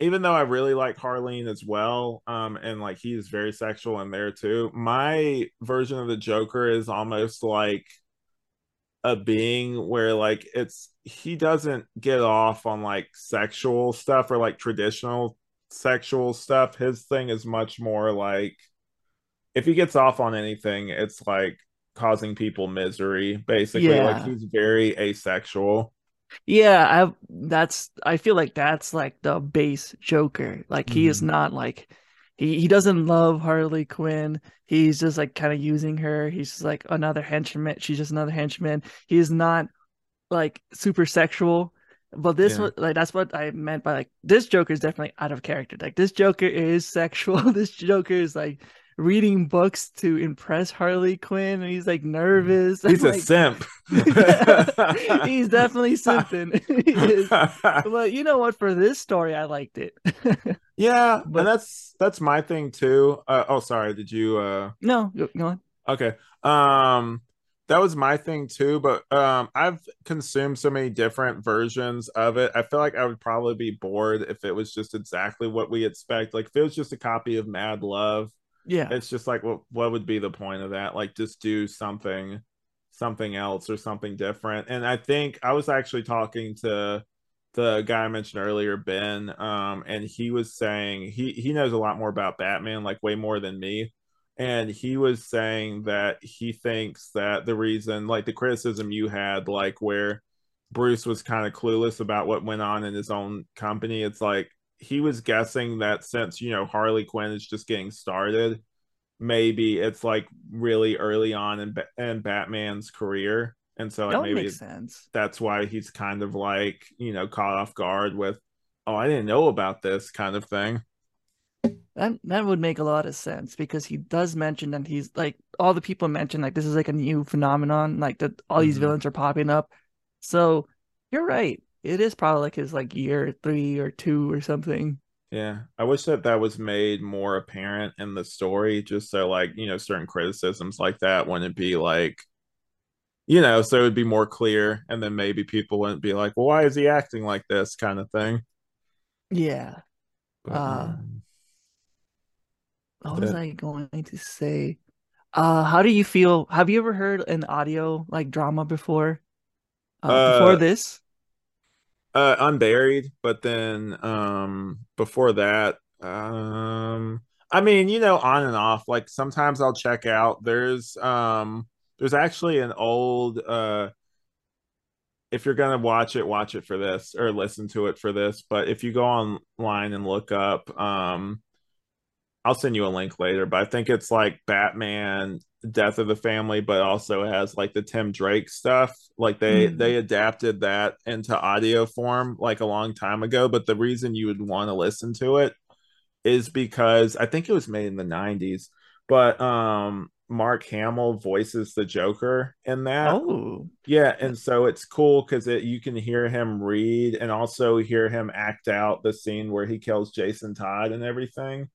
even though I really like Harleen as well, um, and like he is very sexual in there too, my version of the Joker is almost like a being where like it's he doesn't get off on like sexual stuff or like traditional sexual stuff. His thing is much more like if he gets off on anything, it's like causing people misery, basically. Like he's very asexual. Yeah, I that's I feel like that's like the base Joker. Like he is Mhm. not like he, he doesn't love Harley Quinn. He's just like kind of using her. He's just like another henchman. She's just another henchman. He is not like super sexual. But this Yeah. like that's what I meant by like this Joker is definitely out of character. Like this Joker is sexual. this Joker is like reading books to impress Harley Quinn. And he's like nervous. He's a like, simp. he's definitely simping. But you know what? For this story, I liked it. yeah, But- and that's that's my thing too. Uh, oh, sorry. Did you? uh no, go, go on. Okay. Um that was my thing too, but um I've consumed so many different versions of it. I feel like I would probably be bored if it was just exactly what we expect. Like if it was just a copy of Mad Love, Yeah, it's just like what what would be the point of that? Like just do something something else or something different. And I think I was actually talking to the guy I mentioned earlier, Ben, um, and he was saying he he knows a lot more about Batman, like way more than me. And he was saying that he thinks that the reason, like the criticism you had, like where Bruce was kind of clueless about what went on in his own company, it's like he was guessing that since you know Harley Quinn is just getting started, maybe it's like really early on in, in Batman's career, and so like that maybe that's why he's kind of like you know caught off guard with, oh, I didn't know about this kind of thing. That that would make a lot of sense because he does mention that he's like all the people mention like this is like a new phenomenon, like that all these Mhm. villains are popping up. So you're right. It is probably like his like year three or two or something. Yeah, I wish that that was made more apparent in the story, just so like you know certain criticisms like that wouldn't be like you know, so it'd be more clear, and then maybe people wouldn't be like, "Well, why is he acting like this?" kind of thing. Yeah. But, Uh, um, what was I going to say? Uh, how do you feel? Have you ever heard an audio like drama before? Uh, before Uh, this? Uh, Unburied, but then um before that, um, I mean, you know, on and off. Like sometimes I'll check out. There's um, there's actually an old uh if you're gonna watch it, watch it for this or listen to it for this. But if you go online and look up, um, I'll send you a link later. But I think it's like Batman, Death of the Family, but also has like the Tim Drake stuff. Like they Mm. they adapted that into audio form like a long time ago. But the reason you would want to listen to it is because I think it was made in the '90s. But um, Mark Hamill voices the Joker in that. Oh, Yeah, and so it's cool because it you can hear him read and also hear him act out the scene where he kills Jason Todd and everything.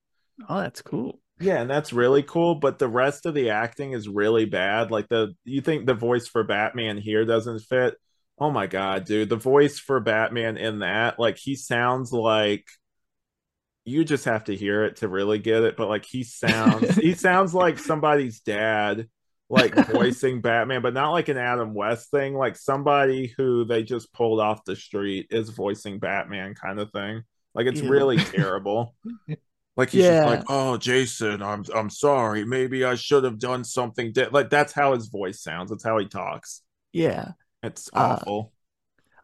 Oh, that's cool. Yeah, and that's really cool, but the rest of the acting is really bad. Like the you think the voice for Batman here doesn't fit. Oh my God, dude, the voice for Batman in that, like he sounds like you just have to hear it to really get it, but like he sounds he sounds like somebody's dad like voicing Batman, but not like an Adam West thing, like somebody who they just pulled off the street is voicing Batman kind of thing. Like it's Ew. really terrible. Like he's Yeah. just like, "Oh, Jason, I'm I'm sorry. Maybe I should have done something." Di-. Like that's how his voice sounds. That's how he talks. Yeah. It's Uh, awful.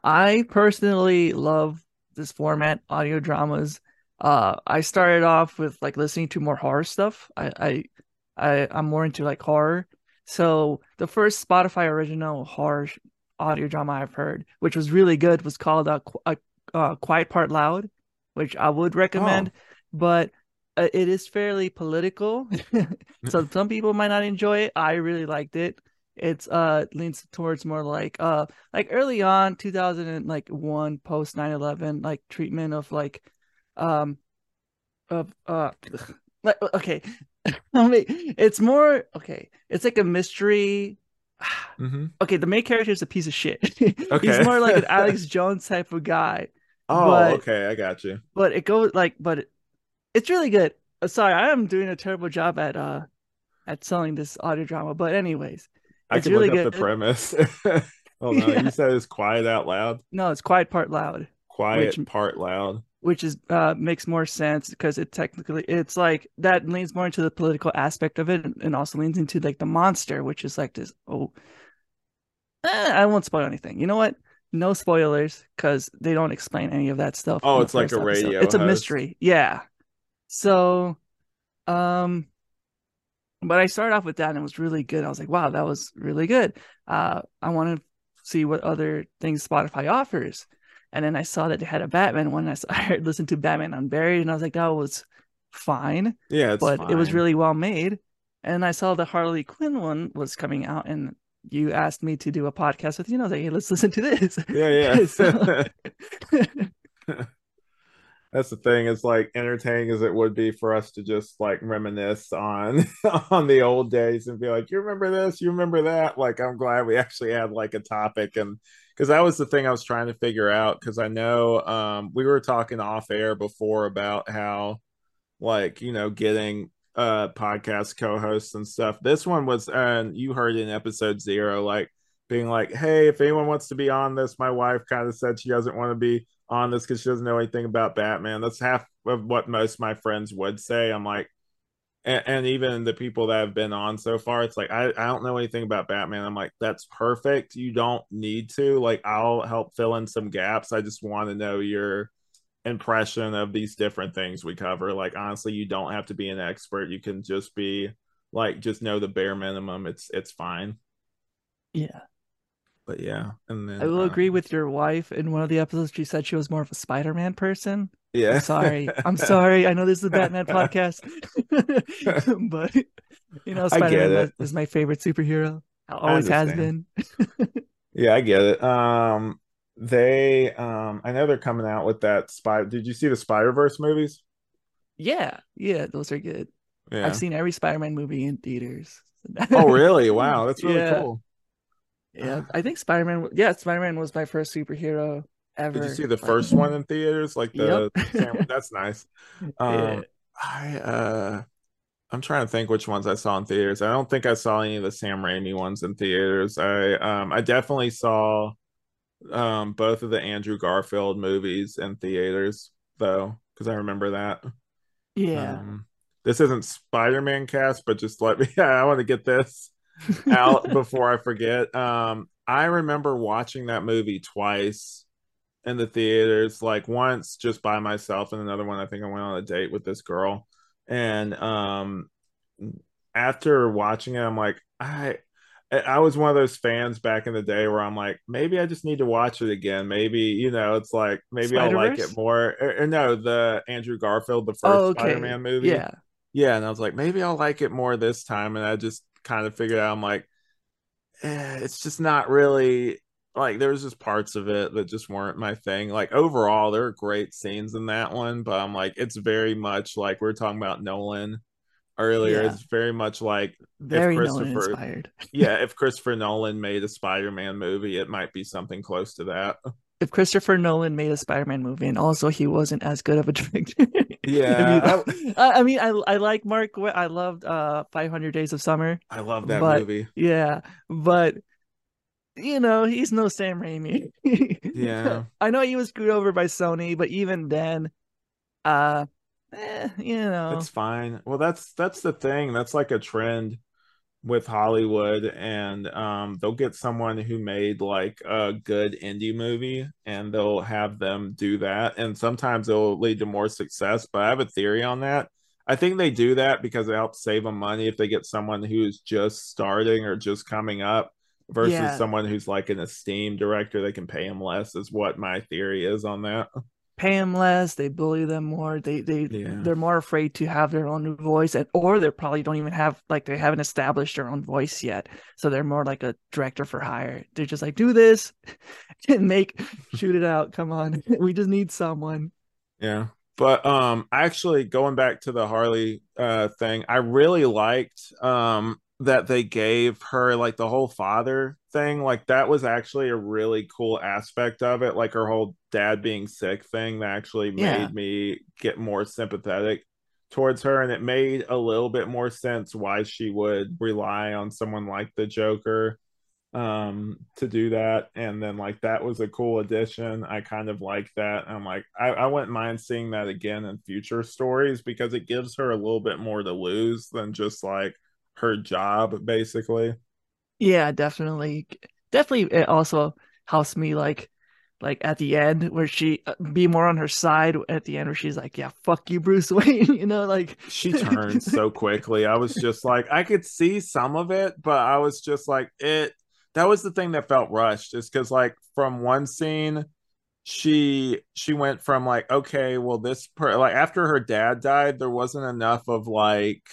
I personally love this format, audio dramas. Uh, I started off with like listening to more horror stuff. I, I, I I'm more into like horror. So the first Spotify original horror audio drama I've heard, which was really good, was called a, uh, uh, Quiet Part Loud, which I would recommend. But uh, it is fairly political, so some people might not enjoy it. I really liked it. It's uh leans towards more like uh like early on 2001 post 9/11 like treatment of like um of uh like okay I mean, it's more okay it's like a mystery Mhm. okay the main character is a piece of shit Okay. he's more like an Alex Jones type of guy Oh, but- okay, I got you. but it goes like but it, it's really good Uh, sorry I am doing a terrible job at uh at selling this audio drama but anyways I It's can really look up the premise. oh no, Yeah. you said it's quiet out loud. no it's quiet part loud Quiet Which- part loud. which is uh makes more sense because it technically it's like that leans more into the political aspect of it and, also leans into like the monster which is like this oh eh, i won't spoil anything you know what no spoilers because they don't explain any of that stuff Oh, it's like a episode. radio it's a mystery yeah so um but i started off with that and it was really good i was like wow that was really good uh i want to see what other things spotify offers and then I saw that they had a Batman one. I, saw, I listened to Batman Unburied, and I was like, that was fine, Yeah, but it was really well made. And I saw the Harley Quinn one was coming out, and you asked me to do a podcast with you. And I was like, hey, let's listen to this. Yeah, yeah. So- That's the thing. It's like entertaining as it would be for us to just like reminisce on on the old days and be like, you remember this? You remember that? Like, I'm glad we actually had like a topic and because that was the thing I was trying to figure out. Because I know um, we were talking off air before about how like you know getting uh podcast co-hosts and stuff. This one was, and you heard in episode zero, like being like, hey, if anyone wants to be on this, my wife kind of said she doesn't want to be on this because she doesn't know anything about Batman. That's half of what most of my friends would say. I'm like, and, and even the people that have been on so far, it's like I, I don't know anything about Batman. I'm like, that's perfect. You don't need to. Like, I'll help fill in some gaps. I just want to know your impression of these different things we cover. Like, honestly, you don't have to be an expert. You can just be like, just know the bare minimum. It's it's fine. yeah, But yeah, and then I will uh, agree with your wife. In one of the episodes, she said she was more of a Spider-Man person. Yeah, I'm sorry. I'm sorry. I know this is a Batman podcast, but you know, Spider-Man is my favorite superhero. Always has been. Yeah, I get it. Um, they um I know they're coming out with that spy. Did you see the Spider Verse movies? Yeah, yeah, those are good. Yeah. I've seen every Spider-Man movie in theaters. Oh, really? Wow, that's really Yeah. cool. Yeah, I think Spider-Man. Yeah, Spider-Man was my first superhero ever. Did you see the first one in theaters? Like the Yep. That's nice. Yeah. Um, I uh, I'm trying to think which ones I saw in theaters. I don't think I saw any of the Sam Raimi ones in theaters. I um, I definitely saw um both of the Andrew Garfield movies in theaters though, because I remember that. Yeah. Um, this isn't Spider-Man cast, but just let me. Yeah, I want to get this out before I forget. Um, I remember watching that movie twice in the theaters, like once just by myself, and another one I think I went on a date with this girl. And um, after watching it, I'm like, I. I was one of those fans back in the day where I'm like, maybe I just need to watch it again. Maybe, you know, it's like maybe I'll like it more. Or, or no, the Andrew Garfield, the first Oh, okay. Spider-Man movie. Yeah. Yeah, and I was like, maybe I'll like it more this time. And I just kind of figured out, I'm like, eh, it's just not really like there was just parts of it that just weren't my thing. Like overall, there are great scenes in that one, but I'm like, it's very much like we are talking about Nolan earlier. Yeah. It's very much like Very Nolan Christopher- inspired. yeah, if Christopher Nolan made a Spider-Man movie, it might be something close to that. If Christopher Nolan made a Spider-Man movie, and also he wasn't as good of a director. Yeah. I mean, I, I mean, I I like Marc. I loved uh 500 Days of Summer. I love that But- movie. Yeah, but you know, he's no Sam Raimi. Yeah. I know he was screwed over by Sony, but even then, uh, eh, you know, It's fine. Well, that's that's the thing. That's like a trend with Hollywood, and um, they'll get someone who made like a good indie movie, and they'll have them do that, and sometimes it'll lead to more success. But I have a theory on that. I think they do that because it helps save them money if they get someone who's just starting or just coming up versus Yeah. someone who's like an esteemed director. They can pay him less. Is what my theory is on that. Pay them less, they bully them more. They they Yeah. they're more afraid to have their own voice, and or they probably don't even have like they haven't established their own voice yet. So they're more like a director for hire. They're just like, do this and make shoot it out. Come on, we just need someone. Yeah. But um actually going back to the Harley uh thing, I really liked um that they gave her like the whole father thing. Like that was actually a really cool aspect of it. Like her whole dad being sick thing that actually made Yeah. me get more sympathetic towards her and it made a little bit more sense why she would rely on someone like the Joker um to do that and then like that was a cool addition i kind of like that i'm like I, I wouldn't mind seeing that again in future stories because it gives her a little bit more to lose than just like her job basically Yeah, definitely, definitely. It also helps me like like at the end where she uh, be more on her side at the end where she's like, yeah, fuck you, Bruce Wayne. you know, like she turned so quickly i was just like i could see some of it but i was just like it that was the thing that felt rushed is because like from one scene she she went from like okay well this per like after her dad died there wasn't enough of like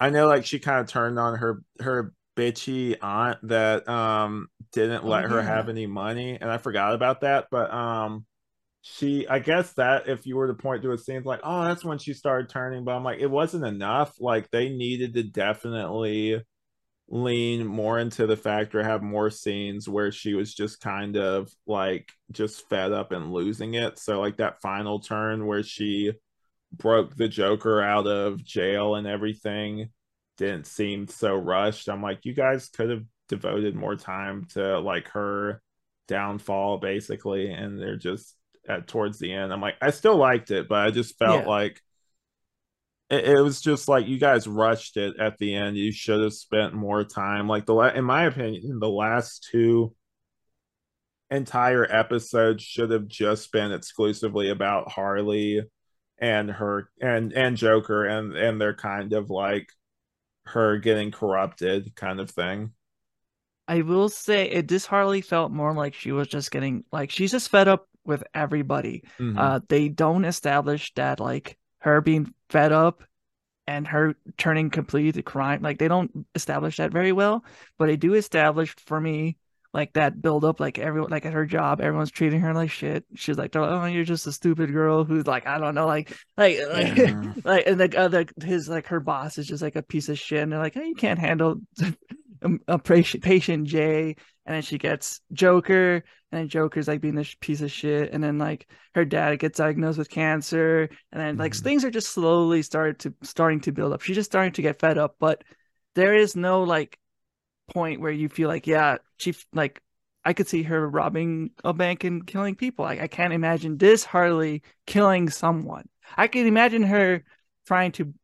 i know like she kind of turned on her her bitchy aunt that um didn't Oh, let her yeah. have any money and i forgot about that but um she i guess that if you were to point to a scene like oh that's when she started turning but i'm like it wasn't enough like they needed to definitely lean more into the fact or have more scenes where she was just kind of like just fed up and losing it so like that final turn where she broke the joker out of jail and everything. Didn't seem so rushed. I'm like you guys could have devoted more time to like her downfall basically and they're just at towards the end. I'm like i still liked it but i just felt Yeah. like it, it was just like you guys rushed it at the end. You should have spent more time. Like the la- in my opinion the last two entire episodes should have just been exclusively about harley and her and and joker and and they're kind of like her getting corrupted kind of thing I will say it this Harley felt more like she was just getting like she's just fed up with everybody. Mhm. Uh they don't establish that like her being fed up and her turning completely to crime like they don't establish that very well, but they do establish for me like that build up, like everyone, like at her job, everyone's treating her like shit. She's like, like, oh, you're just a stupid girl who's like, I don't know, like, like, like, Yeah. like, and the other, his like her boss is just like a piece of shit, and they're like, hey, you can't handle a, a patient, patient J, and then she gets Joker, and then Joker's like being this piece of shit, and then like her dad gets diagnosed with cancer, and then like Mhm. things are just slowly started to starting to build up. She's just starting to get fed up, but there is no like point where you feel like, yeah, she like I could see her robbing a bank and killing people. Like I can't imagine this Harley killing someone. I can imagine her trying to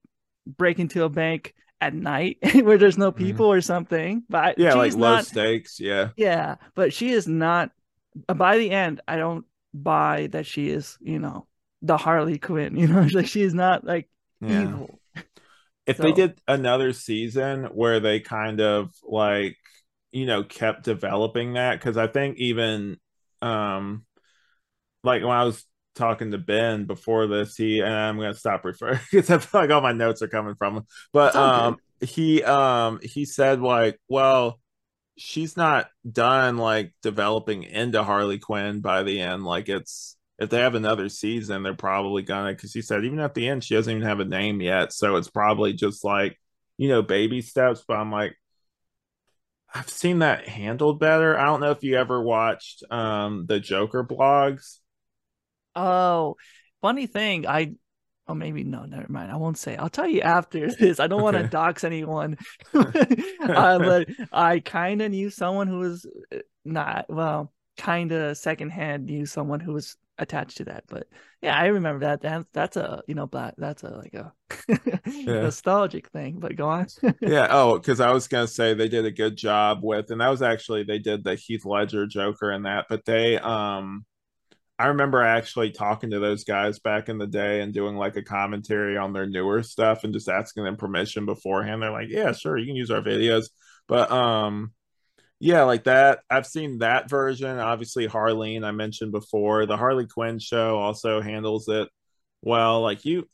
break into a bank at night where there's no Mhm. people or something. But Yeah, like she's low stakes. Yeah. yeah, but she is not. By the end, I don't buy that she is, you know, the Harley Quinn. You know, like she is not like Yeah. evil. If they So- did another season where they kind of like you know kept developing that because i think even um like when i was talking to ben before this he and i'm gonna stop referring because i feel like all my notes are coming from him but um he um he said like well she's not done like developing into harley quinn by the end like it's if they have another season they're probably gonna because he said even at the end she doesn't even have a name yet so it's probably just like you know baby steps but i'm like i've seen that handled better i don't know if you ever watched um the joker blogs Oh, funny thing, I oh maybe no, never mind. I won't say. I'll tell you after this. I don't want to dox anyone. uh, but I kind of knew someone who was uh, not well, kind of secondhand knew someone who was attached to that. But yeah, I remember that. That that's a you know black. That's a like a nostalgic thing. But go on. yeah oh because i was gonna say they did a good job with and that was actually they did the heath ledger joker and that but they um i remember actually talking to those guys back in the day and doing like a commentary on their newer stuff and just asking them permission beforehand they're like yeah sure you can use our videos but um yeah like that i've seen that version obviously harleen i mentioned before the harley quinn show also handles it well like you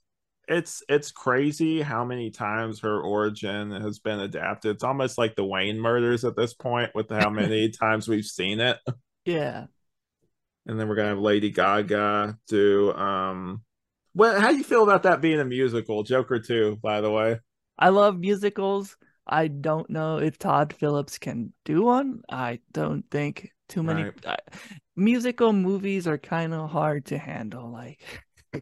it's it's crazy how many times her origin has been adapted. It's almost like the Wayne murders at this point with how many times we've seen it. yeah. And then we're gonna have Lady Gaga do um well, how do you feel about that being a musical? Joker 2, by the way. I love musicals. I don't know if Todd Phillips can do one. I don't think too many Right. I, musical movies are kind of hard to handle. Like,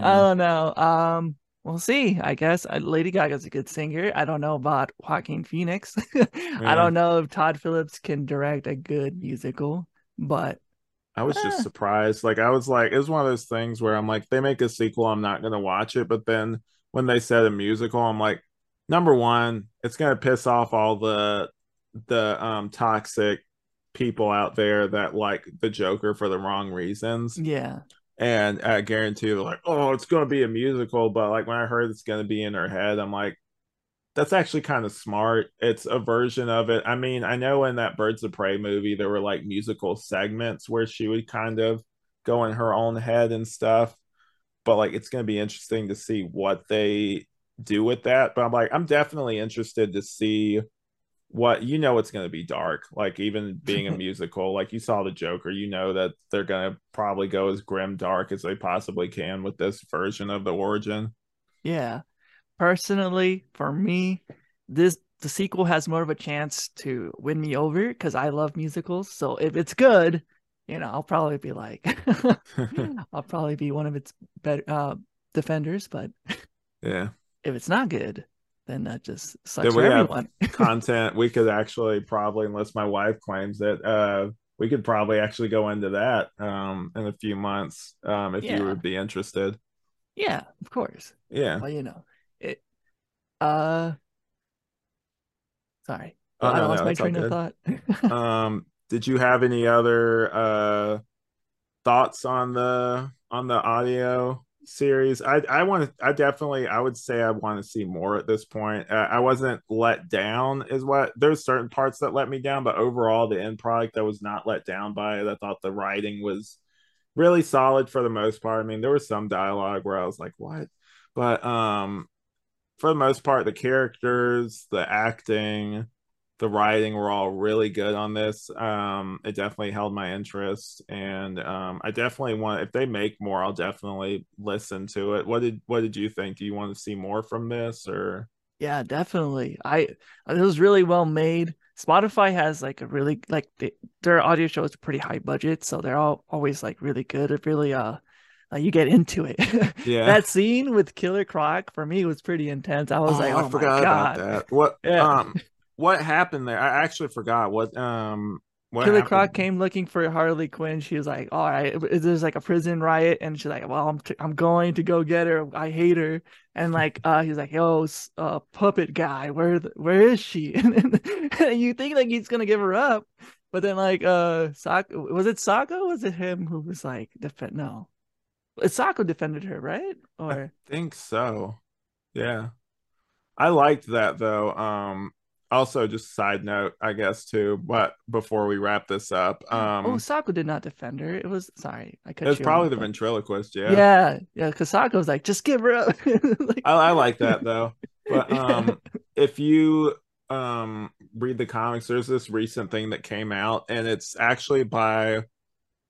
I don't know. Um, we'll see. I guess uh, Lady Gaga's a good singer. I don't know about Joaquin Phoenix. I don't know if Todd Phillips can direct a good musical, but I was just Ah. surprised. Like I was like, it was one of those things where I'm like, they make a sequel, I'm not gonna watch it. But then when they said a musical, I'm like, number one, it's gonna piss off all the the um toxic people out there that like the Joker for the wrong reasons. yeah, And I guarantee they're like, oh, it's gonna be a musical. But like when I heard it's gonna be in her head, I'm like, that's actually kind of smart. It's a version of it. I mean, I know in that Birds of Prey movie, there were like musical segments where she would kind of go in her own head and stuff. But like, it's going to be interesting to see what they do with that. But I'm like, I'm definitely interested to see what you know, it's going to be dark. Like, even being a musical, like you saw the Joker, you know that they're going to probably go as grim dark as they possibly can with this version of the origin. yeah. Personally, for me, this the sequel has more of a chance to win me over because I love musicals. So if it's good, you know, I'll probably be like, I'll probably be one of its better uh, defenders. But yeah. If it's not good, then that just sucks Then for everyone. content we could actually probably unless my wife claims it uh we could probably actually go into that um in a few months um if Yeah. you would be interested yeah, of course. yeah Well, you know, it. Uh, sorry, Oh, I no, lost no, my train of thought. um did you have any other uh thoughts on the on the audio series. I i want to i definitely i would say i want to see more at this point. Uh, i wasn't let down is what there's certain parts that let me down but overall the end product i was not let down by it. I thought the writing was really solid for the most part. I mean there was some dialogue where i was like what? But um for the most part the characters the acting the writing were all really good on this. Um, it definitely held my interest, and um, I definitely want if they make more, I'll definitely listen to it. What did what did you think? Do you want to see more from this or? Yeah, definitely. I it was really well made. Spotify has like a really like their audio show is pretty high budget, so they're all always like really good. It really uh uh, you get into it. Yeah. that scene with Killer Croc for me was pretty intense. I was oh, like, oh I forgot about that. What Yeah. um what happened there? I actually forgot what um what Killer happened? Croc came looking for Harley Quinn. She was like, "All right, is there's like a prison riot," and she's like, "Well, I'm t- I'm going to go get her. I hate her." And like, uh, he's like, "Yo, uh, puppet guy, where the, where is she?" And, then, you think like he's gonna give her up, but then like, uh, was it Socko? Was it him who was like defend? No, Socko defended her, right? I Or think so. Yeah. I liked that though. Um also just side note, I guess too, but before we wrap this up, oh, um Socko did not defend her. It was sorry, I cut it was you probably the ventriloquist, yeah. Yeah, yeah, because Socko was like, "Just give her up." Like- I, I like that though. But um if you um read the comics, there's this recent thing that came out and it's actually by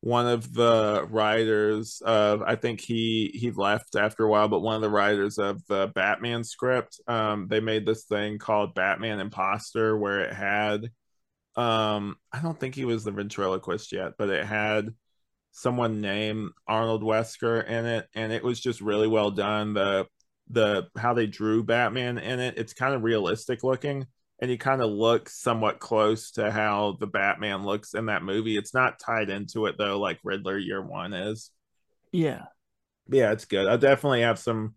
one of the writers of I think he he left after a while, but one of the writers of the Batman script, um, they made this thing called Batman Imposter where it had um I don't think he was the ventriloquist yet, but it had someone named Arnold Wesker in it, and it was just really well done. The the how they drew Batman in it, it's kind of realistic looking and he kind of looks somewhat close to how the Batman looks in that movie. It's not tied into it though, like Riddler Year One is. yeah, Yeah, it's good. I definitely have some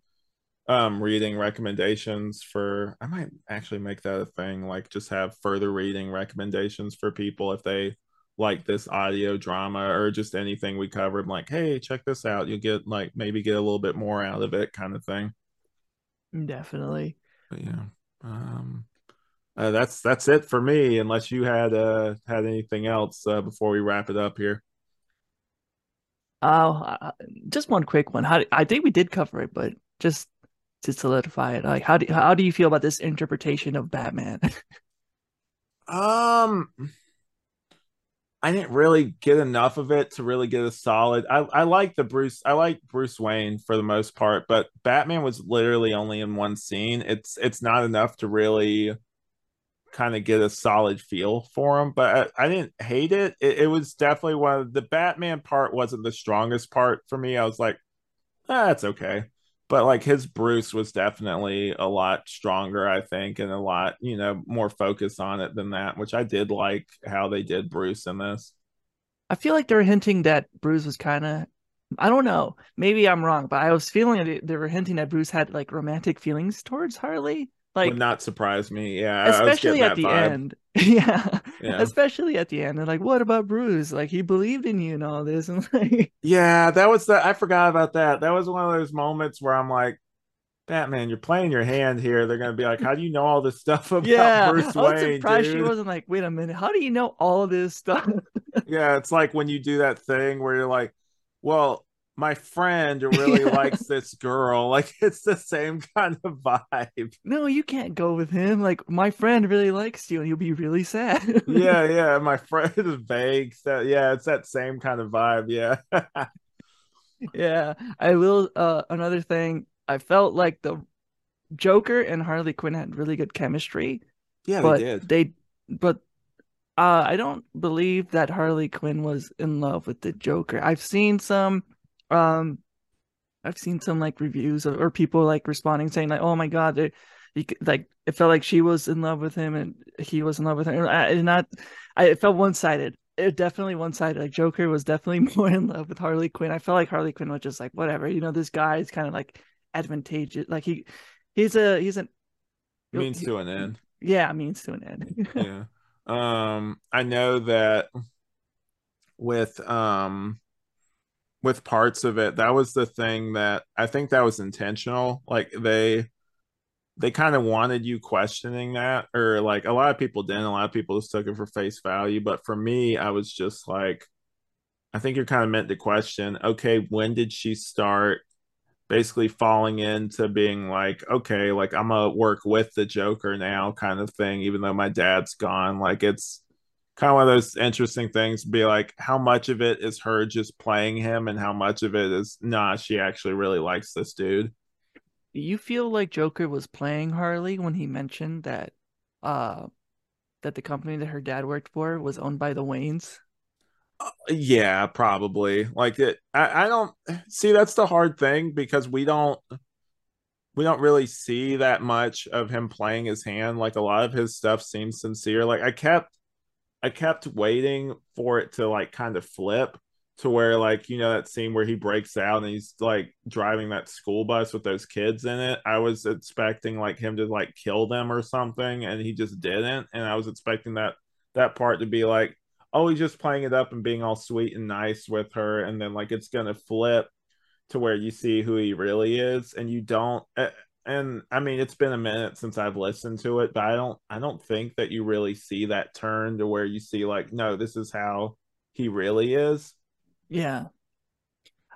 um reading recommendations for I might actually make that a thing, like just have further reading recommendations for people if they like this audio drama or just anything we covered, like, hey, check this out. You'll get like maybe get a little bit more out of it kind of thing. definitely. But yeah. Um uh, that's that's it for me unless you had uh had anything else uh, before we wrap it up here Oh, uh, just one quick one. How I think we did cover it, but just to solidify it, like how do how do you feel about this interpretation of Batman? um i didn't really get enough of it to really get a solid i i like the bruce i like bruce wayne for the most part but batman was literally only in one scene it's it's not enough to really kind of get a solid feel for him but i, I didn't hate it. it it was definitely one of the batman part wasn't the strongest part for me i was like ah, that's okay but like his bruce was definitely a lot stronger i think and a lot you know more focused on it than that which i did like how they did bruce in this I feel like they're hinting that Bruce was kind of I don't know. Maybe I'm wrong, but I was feeling they were hinting that Bruce had like romantic feelings towards Harley. Like would not surprise me yeah I- I was especially at the vibe. end. yeah. yeah Especially at the end. They're like, what about Bruce? Like he believed in you and all this. And like yeah that was the i forgot about that that was one of those moments where i'm like batman you're playing your hand here they're gonna be like how do you know all this stuff about Yeah. bruce I was wayne surprised she wasn't like, wait a minute, how do you know all this stuff? Yeah, it's like when you do that thing where you're like, well, my friend really Yeah. likes this girl. Like it's the same kind of vibe. no, you can't go with him. Like my friend really likes you and you'll be really sad. Yeah, yeah. My friend is vague. So yeah, it's that same kind of vibe. Yeah. Yeah, I will. Uh, another thing, I felt like the Joker and Harley Quinn had really good chemistry, yeah, but they did. they, but uh, I don't believe that Harley Quinn was in love with the Joker. I've seen some, um, I've seen some like reviews of, or people like responding saying like, "Oh my God, they, you, like it felt like she was in love with him and he was in love with her." I, and not, I it felt one sided. It definitely one sided. Like Joker was definitely more in love with Harley Quinn. I felt like Harley Quinn was just like whatever. You know, this guy is kind of like advantageous. Like he, he's a he's an Means he- to an end. yeah means to an end. Yeah. Um, I know that with um with parts of it, that was the thing that I think that was intentional. Like they they kind of wanted you questioning that, or like a lot of people didn't. A lot of people just took it for face value. But for me, I was just like, I think you're kind of meant to question, okay, when did she start basically falling into being like, okay, like I'm gonna work with the Joker now, kind of thing, even though my dad's gone. Like it's kind of one of those interesting things be like how much of it is her just playing him and how much of it is nah she actually really likes this dude. Do you feel like Joker was playing Harley when he mentioned that uh that the company that her dad worked for was owned by the Waynes? uh, yeah probably. Like it I, I don't see that's the hard thing because we don't we don't really see that much of him playing his hand. Like a lot of his stuff seems sincere. Like i kept I kept waiting for it to like kind of flip to where like you know that scene where he breaks out and he's like driving that school bus with those kids in it. I was expecting like him to like kill them or something and he just didn't and I was expecting that that part to be like oh he's just playing it up and being all sweet and nice with her and then like it's to flip to where you see who he really is and you don't eh, and I mean it's been a minute since I've listened to it, but I don't I don't think that you really see that turn to where you see like, no, this is how he really is. Yeah.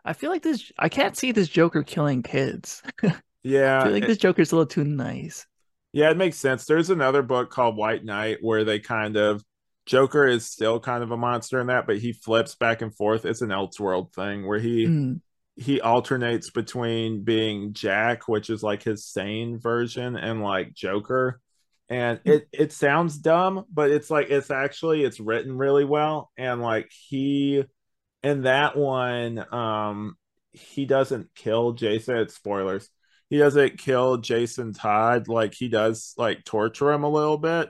I feel like this I can't see this Joker killing kids. Yeah. I feel like it- this Joker's a little too nice. yeah, it makes sense. There's another book called White Knight where they kind of Joker is still kind of a monster in that, but he flips back and forth. It's an Elseworld thing where he Mm, he alternates between being Jack, which is like his sane version, and like Joker. And it it sounds dumb, but it's like it's actually it's written really well. And like he in that one, um, he doesn't kill Jason. It's spoilers. He doesn't kill Jason Todd. Like he does like torture him a little bit,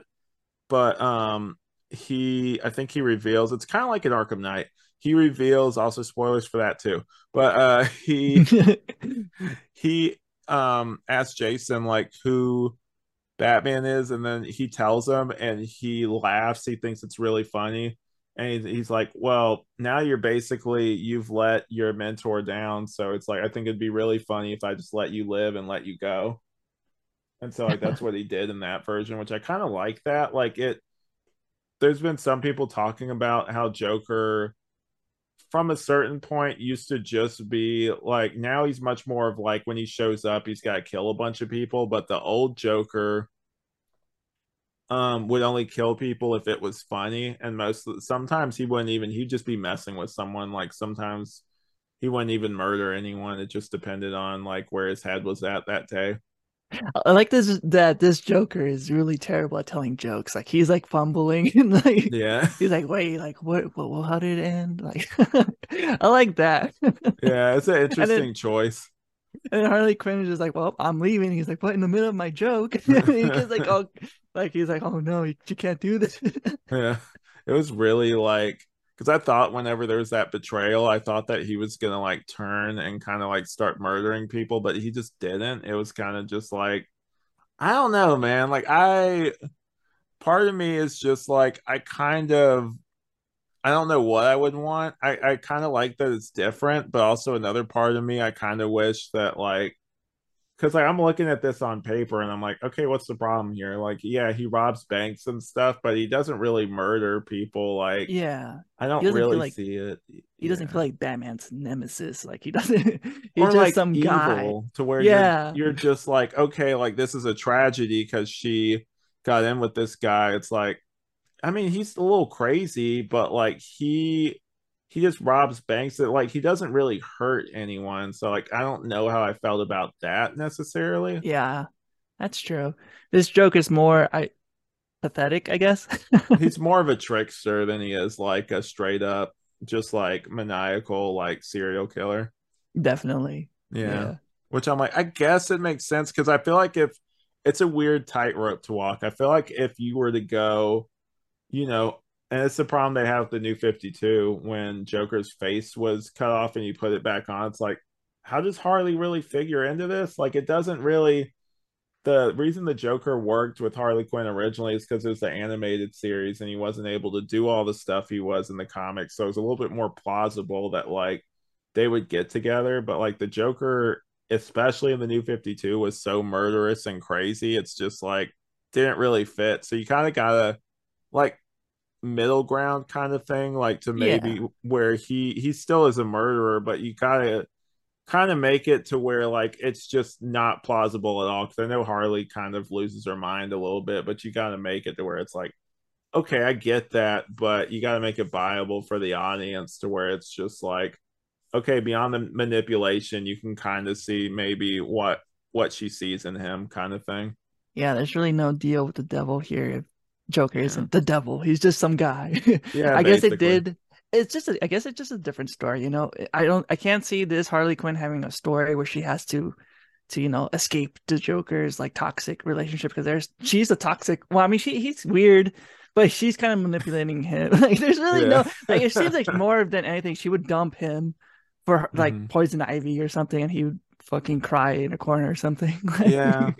but um he I think he reveals it's kind of like an Arkham Knight. He reveals also spoilers for that too. But uh he he um asks Jason like who Batman is and then he tells him and he laughs. He thinks it's really funny. And he's, he's like, "Well, now you're basically you've let your mentor down, so it's like I think it'd be really funny if I just let you live and let you go." And so like that's what he did in that version, which I kind of like that. Like it there's been some people talking about how Joker from a certain point used to just be like now he's much more of like when he shows up he's got to kill a bunch of people but the old Joker um would only kill people if it was funny and most sometimes he wouldn't even he'd just be messing with someone like sometimes he wouldn't even murder anyone it just depended on like where his head was at that day I like this that this Joker is really terrible at telling jokes. Like he's like fumbling and like yeah he's like, wait, like what, what well, how did it end? Like I like that. yeah it's an interesting choice And Harley Quinn is just like, well, I'm leaving. He's like, what in the middle of my joke? he's like, oh, like he's like, oh no, you, you can't do this. Yeah, it was really like because I thought whenever there was that betrayal, I thought that he was gonna like turn and kind of like start murdering people, but he just didn't. It was kind of just like I don't know, man. Like I, part of me is just like I kind of I don't know what I would want. I I kind of like that it's different, but also another part of me I kind of wish that like because like I'm looking at this on paper and I'm like, okay, what's the problem here? Like, yeah, he robs banks and stuff, but he doesn't really murder people. Like, yeah, I don't really like- see it. he doesn't feel like Batman's nemesis. Like he doesn't. He's or just like some guy. to where Yeah. you're, you're just like, okay, like this is a tragedy because she got in with this guy. It's like, I mean, he's a little crazy, but like he he just robs banks that like he doesn't really hurt anyone. So like I don't know how I felt about that necessarily. Yeah, that's true. This joke is more I pathetic, I guess. He's more of a trickster than he is like a straight up just like maniacal like serial killer. Definitely. Yeah. Which I'm like, I guess it makes sense because I feel like if it's a weird tightrope to walk, I feel like if you were to go, you know, and it's the problem they have with the new 52 when Joker's face was cut off and you put it back on. It's like, how does Harley really figure into this? Like, it doesn't really. The reason the Joker worked with Harley Quinn originally is because it was the animated series and he wasn't able to do all the stuff he was in the comics. So it was a little bit more plausible that, like, they would get together. But, like, the Joker especially in the new 52 was so murderous and crazy it's just like didn't really fit so you kind of gotta like middle ground kind of thing like to maybe Yeah. where he he still is a murderer but you gotta kind of make it to where like it's just not plausible at all because i know harley kind of loses her mind a little bit but you got to make it to where it's like okay i get that but you got to make it viable for the audience to where it's just like okay beyond the manipulation you can kind of see maybe what what she sees in him kind of thing yeah there's really no deal with the devil here joker yeah. isn't the devil he's just some guy yeah i basically. guess it did it's just a, I guess it's just a different story, you know. I don't I can't see this Harley Quinn having a story where she has to to you know escape the Joker's like toxic relationship because there's she's a toxic. Well, I mean she he's weird, but she's kind of manipulating him. like there's really yeah. no like it seems like more than anything she would dump him for like mm-hmm. poison ivy or something, and he would fucking cry in a corner or something. yeah.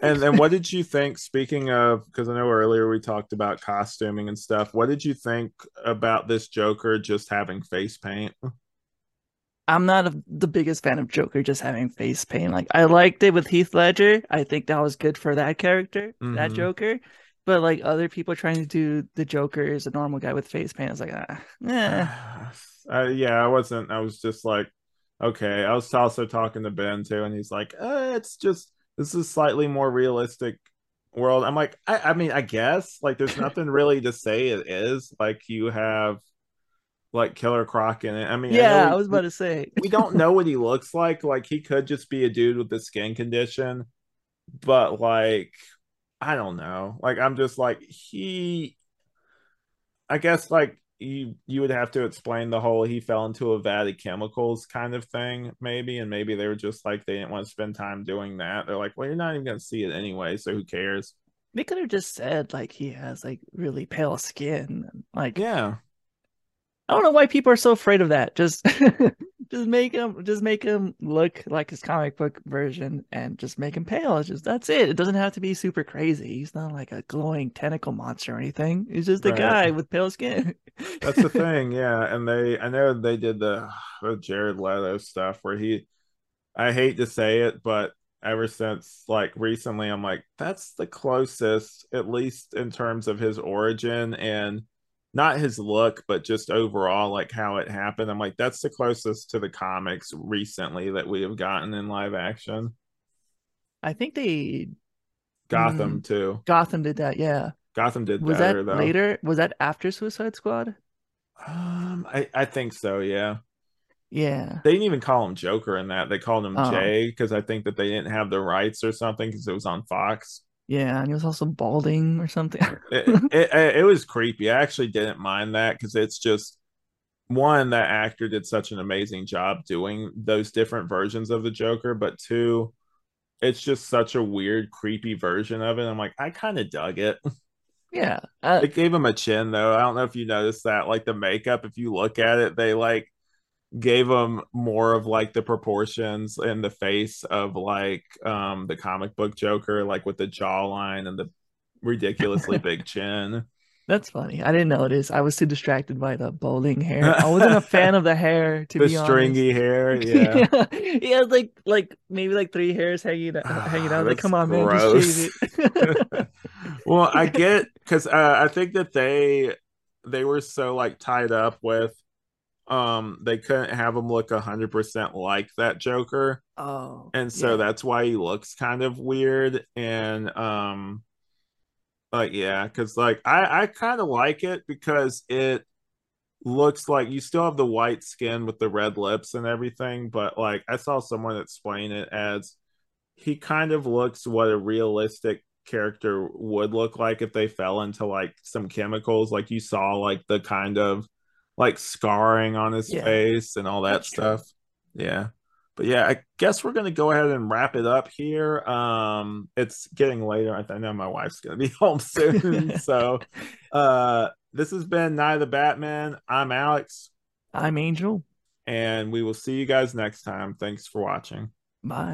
And and what did you think? Speaking of, because I know earlier we talked about costuming and stuff. What did you think about this Joker just having face paint? I'm not a, the biggest fan of Joker just having face paint. Like I liked it with Heath Ledger. I think that was good for that character, mm-hmm. that Joker. But like other people trying to do the Joker as a normal guy with face paint, I was like, ah, eh. uh, yeah, I wasn't. I was just like, okay. I was also talking to Ben too, and he's like, uh, it's just this is slightly more realistic world. I'm like, I, I mean, I guess like there's nothing really to say it is. Like you have like Killer Croc in it. I mean, yeah, I, I was about to say we don't know what he looks like. Like he could just be a dude with a skin condition, but like I don't know. Like I'm just like he. I guess like you you would have to explain the whole he fell into a vat of chemicals kind of thing maybe and maybe they were just like they didn't want to spend time doing that. They're like well you're not even going to see it anyway so who cares? They could have just said like he has like really pale skin like yeah. I don't know why people are so afraid of that just just make him just make him look like his comic book version and just make him pale. It's just that's it. It doesn't have to be super crazy. He's not like a glowing tentacle monster or anything. He's just a right. guy with pale skin. that's the thing, yeah. And they I know they did the, the Jared Leto stuff where he I hate to say it, but ever since like recently I'm like, that's the closest, at least in terms of his origin and not his look, but just overall, like how it happened. I'm like, that's the closest to the comics recently that we have gotten in live action. I think they Gotham mm, too. Gotham did that, yeah. Gotham did was better, that though. later? Was that after Suicide Squad? Um, I I think so. Yeah. Yeah. They didn't even call him Joker in that. They called him oh. Jay because I think that they didn't have the rights or something because it was on Fox. Yeah, and he was also balding or something. it, it, it, was creepy. I actually didn't mind that because it's just one that actor did such an amazing job doing those different versions of the Joker, but two, it's just such a weird, creepy version of it. I'm like, I kind of dug it. Yeah, uh, it gave him a chin though. I don't know if you noticed that. Like the makeup, if you look at it, they like gave him more of like the proportions in the face of like um the comic book Joker, like with the jawline and the ridiculously big chin. That's funny. I didn't notice. I was too distracted by the bowling hair. I wasn't a fan of the hair. To the be honest. The stringy hair. Yeah. yeah. He has like like maybe like three hairs hanging out, hanging out. like, come on, gross. man, just shave it. well, I get because uh, I think that they they were so like tied up with um they couldn't have him look 100% like that joker oh and so yeah. that's why he looks kind of weird and um like yeah because like i i kind of like it because it looks like you still have the white skin with the red lips and everything but like i saw someone explain it as he kind of looks what a realistic character would look like if they fell into like some chemicals like you saw like the kind of like scarring on his yeah. face and all that That's stuff. True. Yeah. But yeah, I guess we're gonna go ahead and wrap it up here. Um it's getting later. I, I know my wife's gonna be home soon. so uh this has been Night of the Batmen. I'm Alex. I'm Angel. And we will see you guys next time. Thanks for watching. Bye.